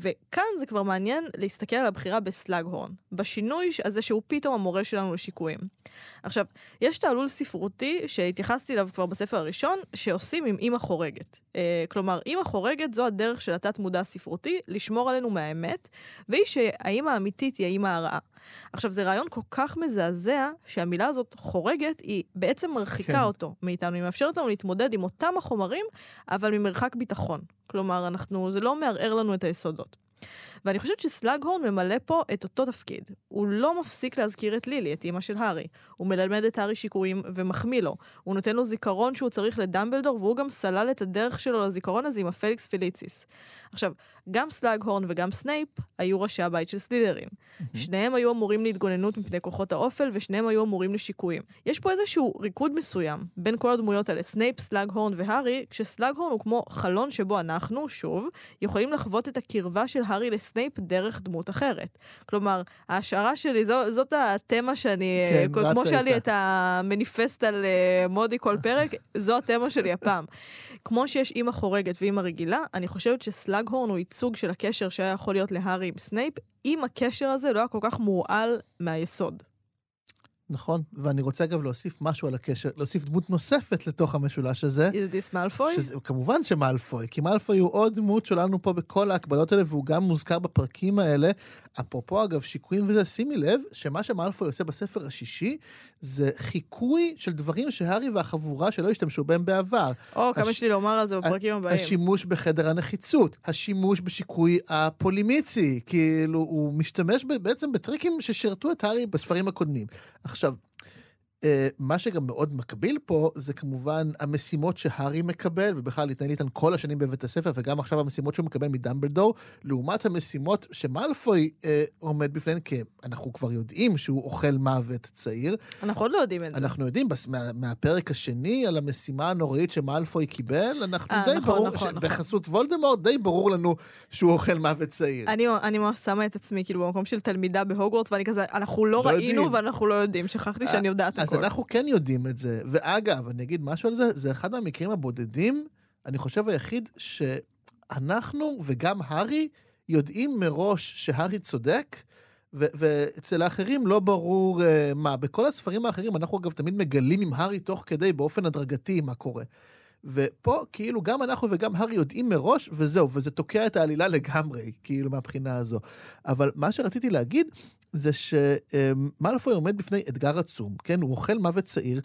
וכאן זה כבר מעניין להסתכל על הבחירה בסלאגהורן, בשינוי הזה שהוא פתאום המורה שלנו לשיקויים. עכשיו, יש תעלול ספרותי שהתייחסתי אליו כבר בספר הראשון, שעושים עם אימא חורגת. אה, כלומר, אימא חורגת זו הדרך של התת-מודע הספרותי לשמור עלינו מהאמת, והיא שהאימא האמיתית היא האימא הרעה. עכשיו, זה רעיון כל כך מזעזע, שהמילה הזאת חורגת, היא בעצם מרחיקה כן. אותו מאיתנו. היא מאפשרת לנו להתמודד עם אותם החומרים, אבל ממרחק ביטחון. כלומר, אנחנו, זה לא מערער לנו את היסודות. ואני חושבת שסלאגהורן ממלא פה את אותו תפקיד. הוא לא מפסיק להזכיר את לילי, את אימא של הארי. הוא מלמד את הארי שיקויים ומחמיא לו. הוא נותן לו זיכרון שהוא צריך לדמבלדור, והוא גם סלל את הדרך שלו לזיכרון הזה עם הפליקס פליציס. עכשיו, גם סלאגהורן וגם סנייפ היו ראשי הבית של סלידרין. שניהם היו אמורים להתגוננות מפני כוחות האופל, ושניהם היו אמורים לשיקויים. יש פה איזשהו ריקוד מסוים בין כל הדמויות האלה, סנייפ, סלאגהורן והארי, כשסלאגהורן הוא כמו חלון שבו אנחנו, שוב, יכולים לחוות את הקרבה של הארי לסנייפ דרך דמות אחרת. כלומר, ההשערה שלי, זו, זאת התמה שאני, כן, כמו רצה שהיה לי. את המניפסט על אה, מודי כל פרק, זו התמה שלי הפעם. כמו שיש אימא חורגת ואימא רגילה, אני חושבת שסלאגהורן הוא ייצוג של הקשר שהיה יכול להיות להארי עם סנייפ, אם הקשר הזה לא היה כל כך מורעל מהיסוד. נכון, ואני רוצה אגב להוסיף משהו על הקשר, להוסיף דמות נוספת לתוך המשולש הזה. is this מאלפוי? שזה, כמובן שמאלפוי, כי מאלפוי הוא עוד דמות שלנו פה בכל ההקבלות האלה, והוא גם מוזכר בפרקים האלה. אפרופו, אגב, שיקויים וזה, שימי לב שמה שמאלפוי עושה בספר השישי, זה חיקוי של דברים שהארי והחבורה שלו השתמשו בהם בעבר. או, כמה הש- יש לי לומר על זה בפרקים הבאים. השימוש בחדר הנחיצות, השימוש בשיקוי הפולימיצי, כאילו, הוא משתמש בעצם בטריקים ששירתו את הארי בספרים הקודמים. עכשיו, אה, מה שגם מאוד מקביל פה, זה כמובן המשימות שהארי מקבל, ובכלל להתנהל איתן כל השנים בבית הספר, וגם עכשיו המשימות שהוא מקבל מדמבלדור, לעומת המשימות שמאלפוי אה, עומד בפניהן, כי אנחנו כבר יודעים שהוא אוכל מוות צעיר. אנחנו עוד לא יודעים את זה. אנחנו יודעים בס- מה, מהפרק השני על המשימה הנוראית שמאלפוי קיבל, אנחנו אה, די נכון, ברור, נכון, נכון. בחסות וולדמורט, די ברור לנו שהוא אוכל מוות צעיר. אני, אני ממש שמה את עצמי כאילו במקום של תלמידה בהוגוורטס, ואני כזה, אנחנו לא, לא ראינו יודעים. ואנחנו לא יודעים, שכחתי שאני יודעת אז. אנחנו כן יודעים את זה. ואגב, אני אגיד משהו על זה, זה אחד מהמקרים הבודדים, אני חושב היחיד, שאנחנו וגם הארי יודעים מראש שהארי צודק, ו- ואצל האחרים לא ברור uh, מה. בכל הספרים האחרים אנחנו אגב תמיד מגלים עם הארי תוך כדי, באופן הדרגתי, מה קורה. ופה כאילו גם אנחנו וגם הארי יודעים מראש, וזהו, וזה תוקע את העלילה לגמרי, כאילו מהבחינה הזו. אבל מה שרציתי להגיד, זה שמאלפוי עומד בפני אתגר עצום, כן? הוא אוכל מוות צעיר,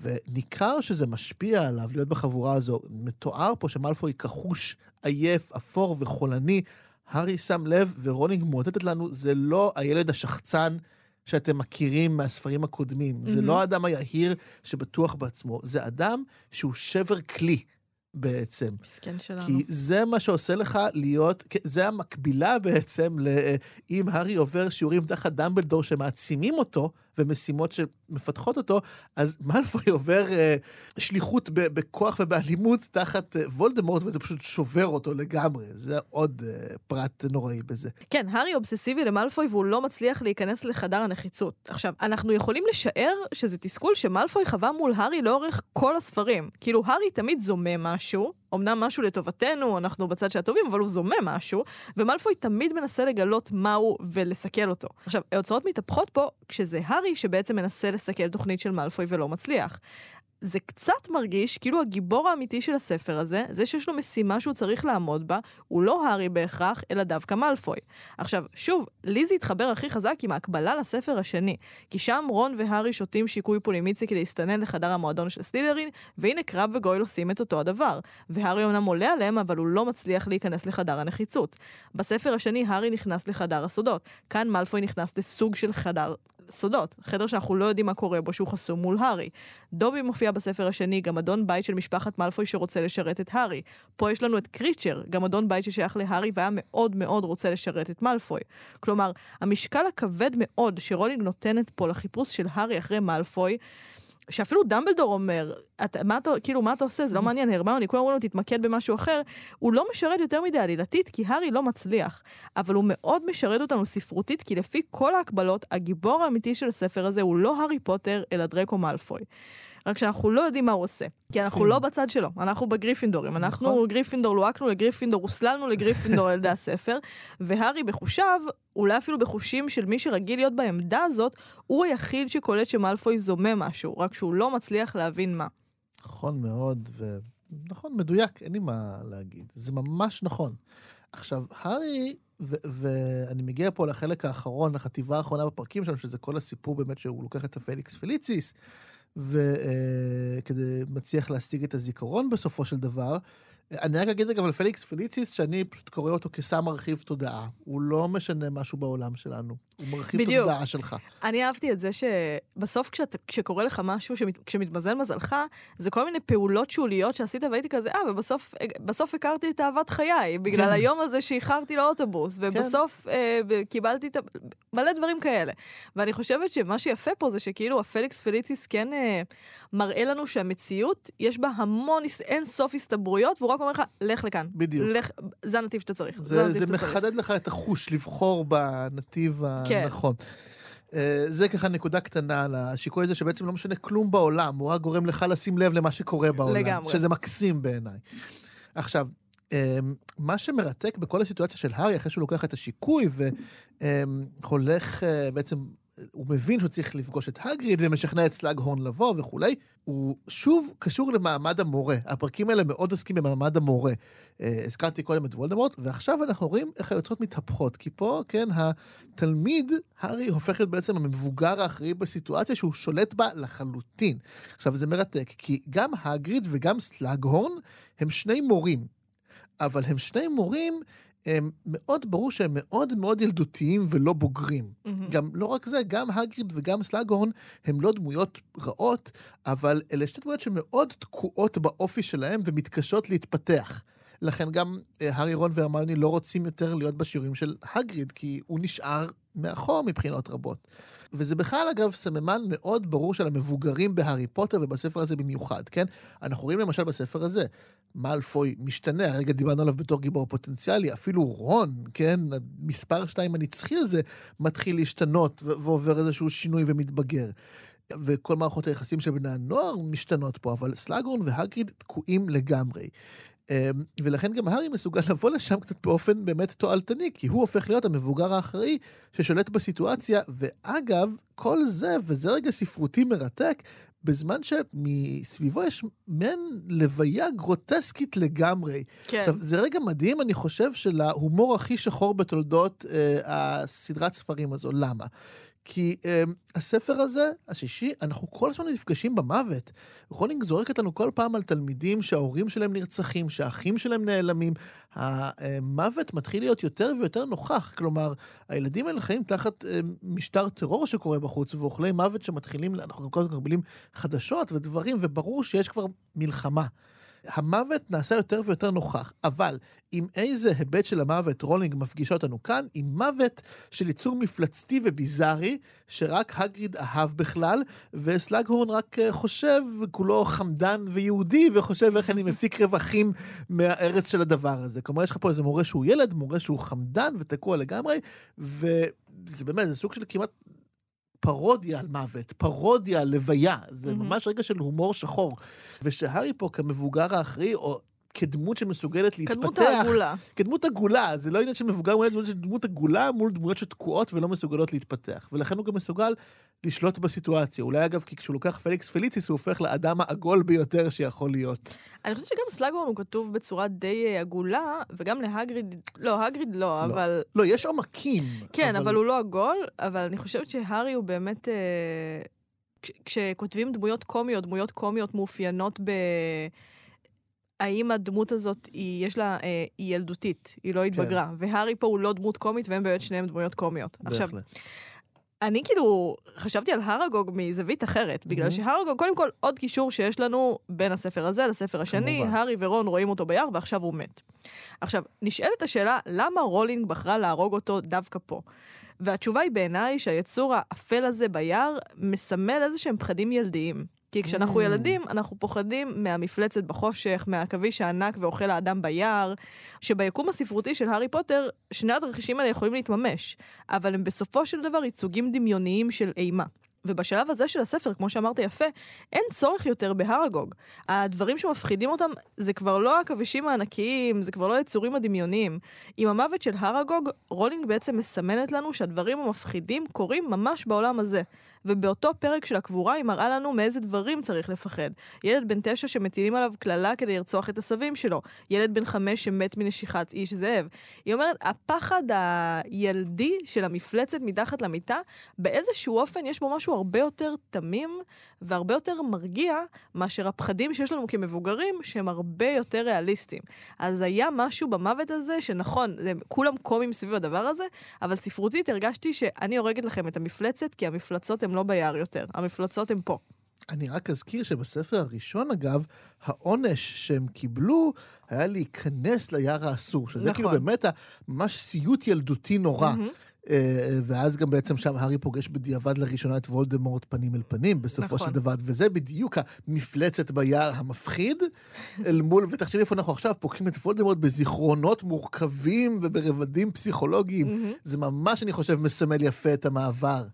וניכר שזה משפיע עליו להיות בחבורה הזו. מתואר פה שמאלפוי כחוש, עייף, אפור וחולני. הארי שם לב, ורולינג מאותתת לנו, זה לא הילד השחצן שאתם מכירים מהספרים הקודמים. זה מהמם. לא האדם היהיר שבטוח בעצמו, זה אדם שהוא שבר כלי. בעצם. מסכן שלנו. כי זה מה שעושה לך להיות, כן, זה המקבילה בעצם לאם הארי עובר שיעורים תחת דמבלדור שמעצימים אותו, ומשימות שמפתחות אותו, אז מאלפוי עובר אה, שליחות ב- בכוח ובאלימות תחת אה, וולדמורט, וזה פשוט שובר אותו לגמרי. זה עוד אה, פרט נוראי בזה. כן, הארי אובססיבי למלפוי והוא לא מצליח להיכנס לחדר הנחיצות. עכשיו, אנחנו יכולים לשער שזה תסכול שמלפוי חווה מול הארי לאורך כל הספרים. כאילו, הארי תמיד זומה משהו, אמנם משהו לטובתנו, אנחנו בצד של הטובים, אבל הוא זומה משהו, ומלפוי תמיד מנסה לגלות מהו ולסכל אותו. עכשיו, האוצרות מתהפכות פה כשזה הארי שבעצם מנסה לסכל תוכנית של מלפוי ולא מצליח. זה קצת מרגיש כאילו הגיבור האמיתי של הספר הזה, זה שיש לו משימה שהוא צריך לעמוד בה, הוא לא הארי בהכרח, אלא דווקא מאלפוי. עכשיו, שוב, לי זה התחבר הכי חזק עם ההקבלה לספר השני, כי שם רון והארי שותים שיקוי פולימיצי כדי להסתנן לחדר המועדון של סטילרין, והנה קרב וגויל עושים את אותו הדבר. והארי אומנם עולה עליהם, אבל הוא לא מצליח להיכנס לחדר הנחיצות. בספר השני, הארי נכנס לחדר הסודות. כאן מאלפוי נכנס לסוג של חדר סודות, חדר שאנחנו לא יודעים מה קורה בו, שהוא חסום מול הארי. דובי מופיע בספר השני, גם אדון בית של משפחת מאלפוי שרוצה לשרת את הארי. פה יש לנו את קריצ'ר, גם אדון בית ששייך להארי והיה מאוד מאוד רוצה לשרת את מאלפוי. כלומר, המשקל הכבד מאוד שרולינג נותנת פה לחיפוש של הארי אחרי מאלפוי, שאפילו דמבלדור אומר, אתה, מה אתה, כאילו, מה אתה עושה? זה לא מעניין, הרמיוני, כולם אומרים לו, תתמקד במשהו אחר. הוא לא משרת יותר מדי עלילתית, כי הארי לא מצליח. אבל הוא מאוד משרת אותנו ספרותית, כי לפי כל ההקבלות, הגיבור האמיתי של הספר הזה הוא לא הארי פוטר, אלא דרקו מאלפוי. רק שאנחנו לא יודעים מה הוא עושה. כי אנחנו. לא בצד שלו, אנחנו בגריפינדורים. אנחנו נכון. גריפינדור, לוהקנו לגריפינדור, הוסללנו לגריפינדור על ידי הספר, והארי בחושיו, אולי אפילו בחושים של מי שרגיל להיות בעמדה הזאת, הוא היחיד שקולט שמאלפוי זומם משהו, רק שהוא לא מצליח להבין מה. נכון מאוד, ונכון, מדויק, אין לי מה להגיד. זה ממש נכון. עכשיו, הארי, ואני מגיע פה לחלק האחרון, לחטיבה האחרונה בפרקים שלנו, שזה כל הסיפור באמת שהוא לוקח את הפליקס פליציס, וכדי מצליח להשיג את הזיכרון בסופו של דבר. אני רק אגיד אגב על פליקס פליציס, שאני פשוט קורא אותו כסם מרחיב תודעה. הוא לא משנה משהו בעולם שלנו. הוא מרחיב את בדיוק. התודעה שלך. אני אהבתי את זה שבסוף כשאת, כשקורה לך משהו, שמת, כשמתמזל מזלך, זה כל מיני פעולות שוליות שעשית והייתי כזה, אה, ובסוף בסוף הכרתי את אהבת חיי, בגלל כן. היום הזה שאיחרתי לאוטובוס, ובסוף אה, ב- קיבלתי את ה... מלא דברים כאלה. ואני חושבת שמה שיפה פה זה שכאילו הפליקס פליציס כן אה, מראה לנו שהמציאות, יש בה המון, אין סוף הסתברויות, והוא רק אומר לך, לך לכאן. בדיוק. לך, זה הנתיב שאתה צריך. זה, זה צריך. מחדד לך את החוש לבחור בנתיב כן. הנכון. אה, זה ככה נקודה קטנה על השיקוי הזה שבעצם לא משנה כלום בעולם, הוא רק גורם לך לשים לב למה שקורה בעולם. לגמרי. שזה מקסים בעיניי. עכשיו, אה, מה שמרתק בכל הסיטואציה של הארי, אחרי שהוא לוקח את השיקוי והולך אה, בעצם, הוא מבין שהוא צריך לפגוש את הגריד ומשכנע את סלאגהורן לבוא וכולי, הוא שוב קשור למעמד המורה. הפרקים האלה מאוד עוסקים במעמד המורה. אה, הזכרתי קודם את וולדמורט, ועכשיו אנחנו רואים איך היוצרות מתהפכות, כי פה, כן, התלמיד, הארי, הופך להיות בעצם המבוגר האחראי בסיטואציה שהוא שולט בה לחלוטין. עכשיו, זה מרתק, כי גם הגריד וגם סלאגהורן הם שני מורים, אבל הם שני מורים, הם מאוד ברור שהם מאוד מאוד ילדותיים ולא בוגרים. מהמם. גם לא רק זה, גם הגריד וגם סלאגהורן הם לא דמויות רעות, אבל אלה שתי דמויות שמאוד תקועות באופי שלהם ומתקשות להתפתח. לכן גם אה, הארי רון והרמיוני לא רוצים יותר להיות בשיעורים של הגריד, כי הוא נשאר מאחור מבחינות רבות. וזה בכלל, אגב, סממן מאוד ברור של המבוגרים בהארי פוטר ובספר הזה במיוחד, כן? אנחנו רואים למשל בספר הזה, מאלפוי משתנה, הרגע דיברנו עליו בתור גיבור פוטנציאלי, אפילו רון, כן? המספר שתיים הנצחי הזה מתחיל להשתנות ועובר איזשהו שינוי ומתבגר. וכל מערכות היחסים של בני הנוער משתנות פה, אבל סלאגורן והגריד תקועים לגמרי. אמ, ולכן גם הארי מסוגל לבוא לשם קצת באופן באמת תועלתני, כי הוא הופך להיות המבוגר האחראי ששולט בסיטואציה, ואגב, כל זה, וזה רגע ספרותי מרתק, בזמן שמסביבו יש מעין לוויה גרוטסקית לגמרי. כן. עכשיו, זה רגע מדהים, אני חושב, של ההומור הכי שחור בתולדות אה, הסדרת ספרים הזו. למה? כי אה, הספר הזה, השישי, אנחנו כל הזמן נפגשים במוות. רולינג זורקת לנו כל פעם על תלמידים שההורים שלהם נרצחים, שהאחים שלהם נעלמים. המוות מתחיל להיות יותר ויותר נוכח. כלומר, הילדים האלה חיים תחת אה, משטר טרור שקורה בחוץ, ואוכלי מוות שמתחילים, אנחנו כל הזמן מקבלים חדשות ודברים, וברור שיש כבר מלחמה. המוות נעשה יותר ויותר נוכח, אבל עם איזה היבט של המוות רולינג מפגישה אותנו כאן? עם מוות של יצור מפלצתי וביזארי, שרק הגריד אהב בכלל, וסלאגהורן רק אה, חושב, כולו חמדן ויהודי, וחושב איך אני מפיק רווחים מהארץ של הדבר הזה. כלומר, יש לך פה איזה מורה שהוא ילד, מורה שהוא חמדן ותקוע לגמרי, וזה באמת, זה סוג של כמעט פרודיה על מוות, פרודיה על לוויה, זה מהמם. ממש רגע של הומור שחור. ושהארי פה כמבוגר האחראי, או כדמות שמסוגלת להתפתח, כדמות העגולה. כדמות עגולה, זה לא עניין של מבוגר מול דמות עגולה מול דמויות שתקועות ולא מסוגלות להתפתח. ולכן הוא גם מסוגל לשלוט בסיטואציה. אולי אגב, כי כשהוא לוקח פליקס פליציס, הוא הופך לאדם העגול ביותר שיכול להיות. אני חושבת שגם סלאגורן הוא כתוב בצורה די עגולה, וגם להגריד, לא, הגריד לא, אבל... לא, יש עומקים. כן, אבל הוא לא עגול, אבל אני חושבת שהארי הוא באמת... אה, כש- כשכותבים דמויות קומיות, דמויות קומיות מאופיינות ב... האם הדמות הזאת, היא, יש לה, אה, היא ילדותית, היא לא התבגרה. והארי פה הוא לא דמות קומית, והם באמת שניהם דמויות קומיות. עכשיו, בהחלט. אני כאילו חשבתי על הרגוג מזווית אחרת, בגלל. שהרגוג, קודם כל, עוד קישור שיש לנו בין הספר הזה לספר השני, כמובן. הארי ורון רואים אותו ביער ועכשיו הוא מת. עכשיו, נשאלת השאלה, למה רולינג בחרה להרוג אותו דווקא פה? והתשובה היא בעיניי שהיצור האפל הזה ביער מסמל איזה שהם פחדים ילדיים. כי כשאנחנו מממ. ילדים, אנחנו פוחדים מהמפלצת בחושך, מהעכביש הענק ואוכל האדם ביער, שביקום הספרותי של הארי פוטר, שני התרחישים האלה יכולים להתממש, אבל הם בסופו של דבר ייצוגים דמיוניים של אימה. ובשלב הזה של הספר, כמו שאמרת יפה, אין צורך יותר בהרגוג. הדברים שמפחידים אותם זה כבר לא העכבישים הענקיים, זה כבר לא היצורים הדמיוניים. עם המוות של הרגוג, רולינג בעצם מסמנת לנו שהדברים המפחידים קורים ממש בעולם הזה. ובאותו פרק של הקבורה היא מראה לנו מאיזה דברים צריך לפחד. ילד בן תשע שמטילים עליו קללה כדי לרצוח את הסבים שלו. ילד בן חמש שמת מנשיכת איש זאב. היא אומרת, הפחד הילדי של המפלצת מתחת למיטה, באיזשהו אופן יש בו משהו הרבה יותר תמים והרבה יותר מרגיע מאשר הפחדים שיש לנו כמבוגרים, שהם הרבה יותר ריאליסטיים. אז היה משהו במוות הזה, שנכון, זה, כולם קומים סביב הדבר הזה, אבל ספרותית הרגשתי שאני הורגת לכם את המפלצת, כי המפלצות הן לא ביער יותר, המפלצות הן פה. אני רק אזכיר שבספר הראשון, אגב, העונש שהם קיבלו היה להיכנס ליער האסור, שזה נכון. כאילו באמת ממש סיוט ילדותי נורא. אה, ואז גם בעצם שם הארי פוגש בדיעבד לראשונה את וולדמורט פנים אל פנים, בסופו נכון. של דבר, וזה בדיוק המפלצת ביער המפחיד, אל מול, ותחשבי איפה אנחנו עכשיו, פוגשים את וולדמורט בזיכרונות מורכבים וברבדים פסיכולוגיים. זה ממש, אני חושב, מסמל יפה את המעבר.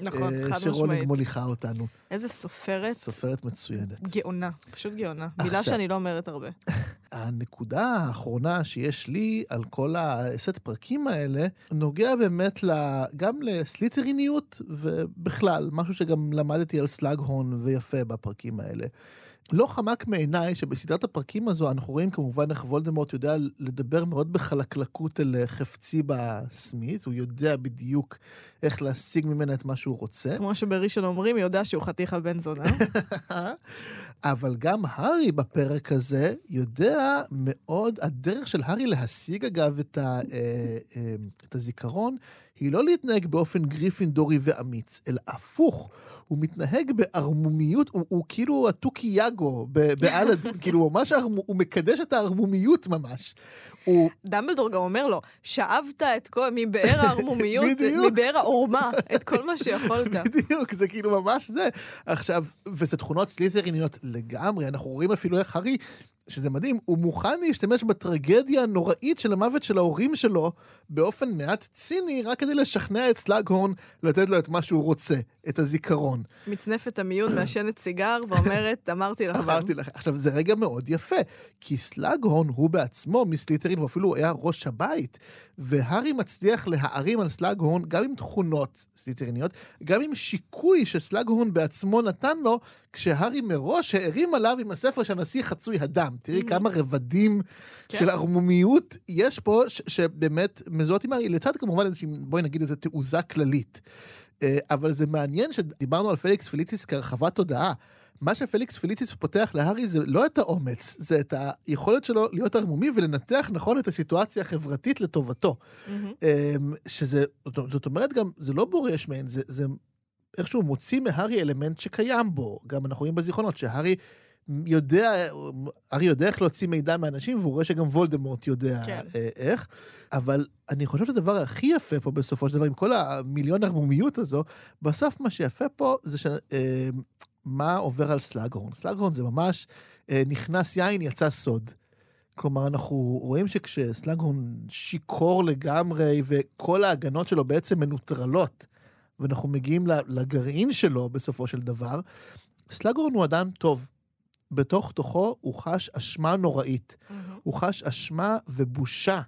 נכון, אה, חד שרולינג משמעית. מוליכה אותנו. איזה סופרת סופרת מצוינת. גאונה, פשוט גאונה. מילה שאני לא אומרת הרבה. הנקודה האחרונה שיש לי על כל הסט פרקים האלה, נוגע באמת גם לסליטריניות ובכלל, משהו שגם למדתי על סלאגהורן ויפה בפרקים האלה. לא חמק מעיניי שבסדרת הפרקים הזו אנחנו רואים כמובן איך וולדמורט יודע לדבר מאוד בחלקלקות אל חפציבה סמית, הוא יודע בדיוק איך להשיג ממנה את מה שהוא רוצה. כמו שבראשון אומרים, יודע שהוא חתיך על בן זונה. אבל גם הארי בפרק הזה יודע מאוד, הדרך של הארי להשיג אגב את, ה, אה, אה, את הזיכרון, היא לא להתנהג באופן גריפינדורי ואמיץ, אלא הפוך, הוא מתנהג בערמומיות, הוא, הוא כאילו התוכי יאגו ב- באלאדין, כאילו הוא ממש, ערמו- הוא מקדש את הערמומיות ממש. הוא, דמבלדור גם אומר לו, שאבת את כל, מבאר הערמומיות. מבאר העורמה, את כל מה שיכולת. בדיוק, זה כאילו ממש זה. עכשיו, וזה תכונות סליטריניות לגמרי, אנחנו רואים אפילו איך הארי, שזה מדהים, הוא מוכן להשתמש בטרגדיה הנוראית של המוות של ההורים שלו באופן מעט ציני, רק כדי לשכנע את סלאגהורן לתת לו את מה שהוא רוצה, את הזיכרון. מצנפת המיון, מעשנת סיגר, ואומרת, אמרתי לכם. אמרתי לך, עכשיו זה רגע מאוד יפה, כי סלאגהורן הוא בעצמו מסליטרין, ואפילו היה ראש הבית, והארי מצליח להערים על סלאגהורן גם עם תכונות סליטריניות, גם עם שיקוי שסלאגהורן בעצמו נתן לו, כשהארי מראש הערים עליו עם הספר שהנשיא חצוי הדם. תראי כמה רבדים כן. של ערמומיות יש פה, ש- שבאמת מזוהות עם הארי, לצד כמובן איזושהי, בואי נגיד איזו תעוזה כללית. אה, אבל זה מעניין שדיברנו על פליקס פיליציס כהרחבת תודעה. מה שפליקס פיליציס פותח להארי זה לא את האומץ, זה את היכולת שלו להיות ערמומי ולנתח נכון את הסיטואציה החברתית לטובתו. אמ, שזה, זאת- זאת אומרת גם, זה לא בורש מהן, זה, זה איכשהו מוציא מהארי אלמנט שקיים בו. גם אנחנו רואים בזיכרונות שהארי יודע, הארי יודע איך להוציא מידע מאנשים, והוא רואה שגם וולדמורט יודע כן. אה, איך. אבל אני חושב שהדבר הכי יפה פה בסופו של דבר, עם כל המיליון ערמומיות הזו, בסוף מה שיפה פה זה ש... אה, מה עובר על סלאגהורן. סלאגהורן זה ממש אה, נכנס יין, יצא סוד. כלומר, אנחנו רואים שכשסלאגהורן שיכור לגמרי, וכל ההגנות שלו בעצם מנוטרלות, ואנחנו מגיעים לגרעין שלו בסופו של דבר, סלאגהורן הוא אדם טוב. בתוך תוכו הוא חש אשמה נוראית. מהמם. הוא חש אשמה ובושה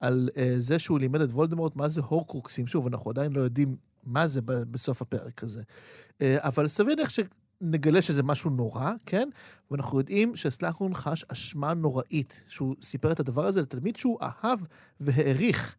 על uh, זה שהוא לימד את וולדמורט מה זה הורקרוקסים. שוב, אנחנו עדיין לא יודעים מה זה בסוף הפרק הזה. Uh, אבל סביר להניח שנגלה שזה משהו נורא, כן? ואנחנו יודעים שסלאחון חש אשמה נוראית, שהוא סיפר את הדבר הזה לתלמיד שהוא אהב והעריך.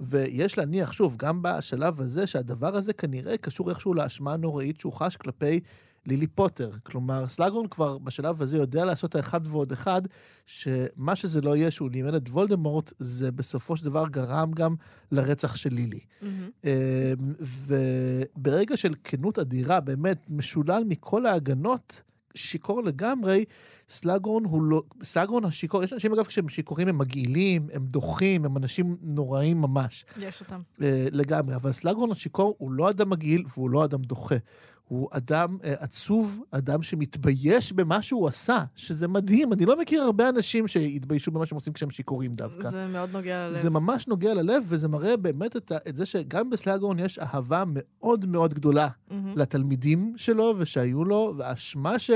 ויש להניח, שוב, גם בשלב הזה, שהדבר הזה כנראה קשור איכשהו לאשמה הנוראית שהוא חש כלפי לילי פוטר. כלומר, סלאגון כבר בשלב הזה יודע לעשות האחד ועוד אחד, שמה שזה לא יהיה שהוא לימד את וולדמורט, זה בסופו של דבר גרם גם לרצח של לילי. מהמם. אמ, וברגע של כנות אדירה, באמת משולל מכל ההגנות, שיכור לגמרי, סלאגון הוא לא, סלאגון השיכור, יש אנשים אגב כשהם שיכורים הם מגעילים, הם דוחים, הם אנשים נוראים ממש. יש אותם. אה, לגמרי, אבל סלאגון השיכור הוא לא אדם מגעיל והוא לא אדם דוחה. הוא אדם אה, עצוב, אדם שמתבייש במה שהוא עשה, שזה מדהים. אני לא מכיר הרבה אנשים שהתביישו במה שהם עושים כשהם שיכורים דווקא. זה מאוד נוגע ללב. זה ממש נוגע ללב, וזה מראה באמת את, את זה שגם בסלאגון יש אהבה מאוד מאוד גדולה מהמם. לתלמידים שלו ושהיו לו, והאשמה ש...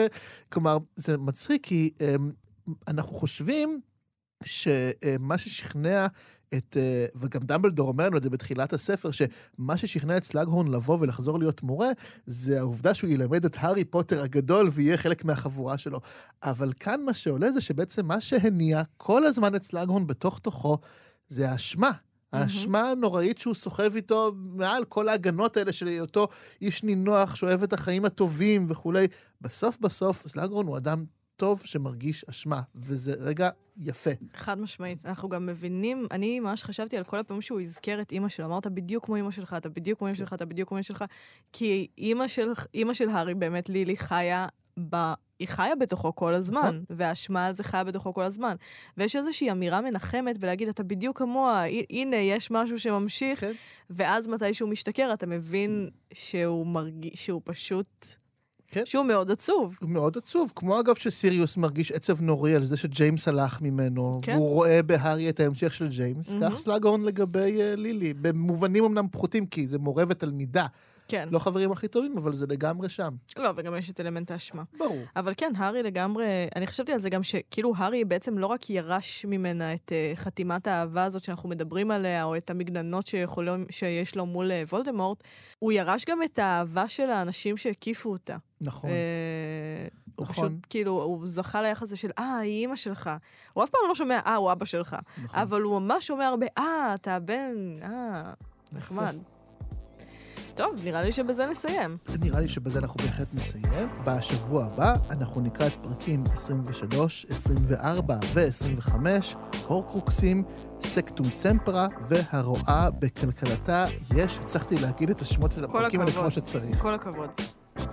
כלומר, זה מצחיק כי אמ, אנחנו חושבים שמה ששכנע את, אה, וגם דמבלדור אומר לנו את זה בתחילת הספר, שמה ששכנע את סלאגהורן לבוא ולחזור להיות מורה, זה העובדה שהוא ילמד את הארי פוטר הגדול ויהיה חלק מהחבורה שלו. אבל כאן מה שעולה זה שבעצם מה שהניע כל הזמן את סלאגהורן בתוך תוכו, זה האשמה. האשמה הנוראית שהוא סוחב איתו מעל כל ההגנות האלה של היותו איש נינוח שאוהב את החיים הטובים וכולי. בסוף בסוף סלאגרון הוא אדם טוב שמרגיש אשמה, וזה רגע יפה. חד משמעית. אנחנו גם מבינים, אני ממש חשבתי על כל הפעמים שהוא הזכר את אימא שלו. אמרת בדיוק כמו אימא שלך, אתה בדיוק כמו אימא שלך, אתה בדיוק כמו אימא שלך. כי אימא של, אימא של הארי, באמת, לילי, חיה ב... היא חיה בתוכו כל הזמן, נכון. והאשמה על זה חיה בתוכו כל הזמן. ויש איזושהי אמירה מנחמת ולהגיד, אתה בדיוק כמוה, הנה, יש משהו שממשיך, כן. ואז מתי שהוא משתכר, אתה מבין שהוא מרגיש, שהוא פשוט... כן. שהוא מאוד עצוב. מאוד עצוב, כמו אגב שסיריוס מרגיש עצב נוראי על זה שג'יימס הלך ממנו, כן. והוא רואה בהארי את ההמשך של ג'יימס, מהמם. כך סלאגהורן לגבי אה, לילי, במובנים אמנם פחותים, כי זה מורה ותלמידה, כן. לא חברים הכי טובים, אבל זה לגמרי שם. לא, וגם יש את אלמנט האשמה. ברור. אבל כן, הארי לגמרי, אני חשבתי על זה גם שכאילו הארי בעצם לא רק ירש ממנה את אה, חתימת האהבה הזאת שאנחנו מדברים עליה, או את המגננות שיכולים, שיש לו מול אה, וולדמורט, הוא ירש גם את האהבה של האנשים שהקיפו אותה. נכון. אה, הוא נכון. פשוט, כאילו, הוא זכה ליחס הזה של, אה, היא אימא שלך. הוא אף פעם לא שומע, אה, הוא אבא שלך. נכון. אבל הוא ממש שומע הרבה, אה, אתה הבן, אה, נחמד. טוב, נראה לי שבזה נסיים. נראה לי שבזה אנחנו בהחלט נסיים. בשבוע הבא אנחנו נקרא את פרקים 23, 24 ו-25, הורקרוקסים, סקטום סמפרה והרועה בכלכלתה. יש, הצלחתי להגיד את השמות של הפרקים האלה. כמו שצריך. כל הכבוד.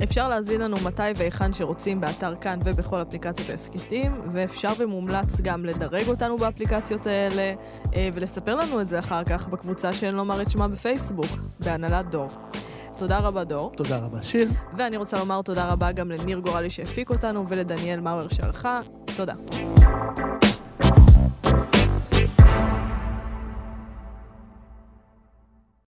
אפשר להזין לנו מתי והיכן שרוצים באתר כאן ובכל אפליקציות ההסכתים, ואפשר ומומלץ גם לדרג אותנו באפליקציות האלה, אה, ולספר לנו את זה אחר כך בקבוצה שאין לומר את שמה בפייסבוק, בהנהלת דור. תודה רבה, דור. תודה רבה, שיר. ואני רוצה לומר תודה רבה גם לניר גורלי שהפיק אותנו ולדניאל מאואר שערכה. תודה.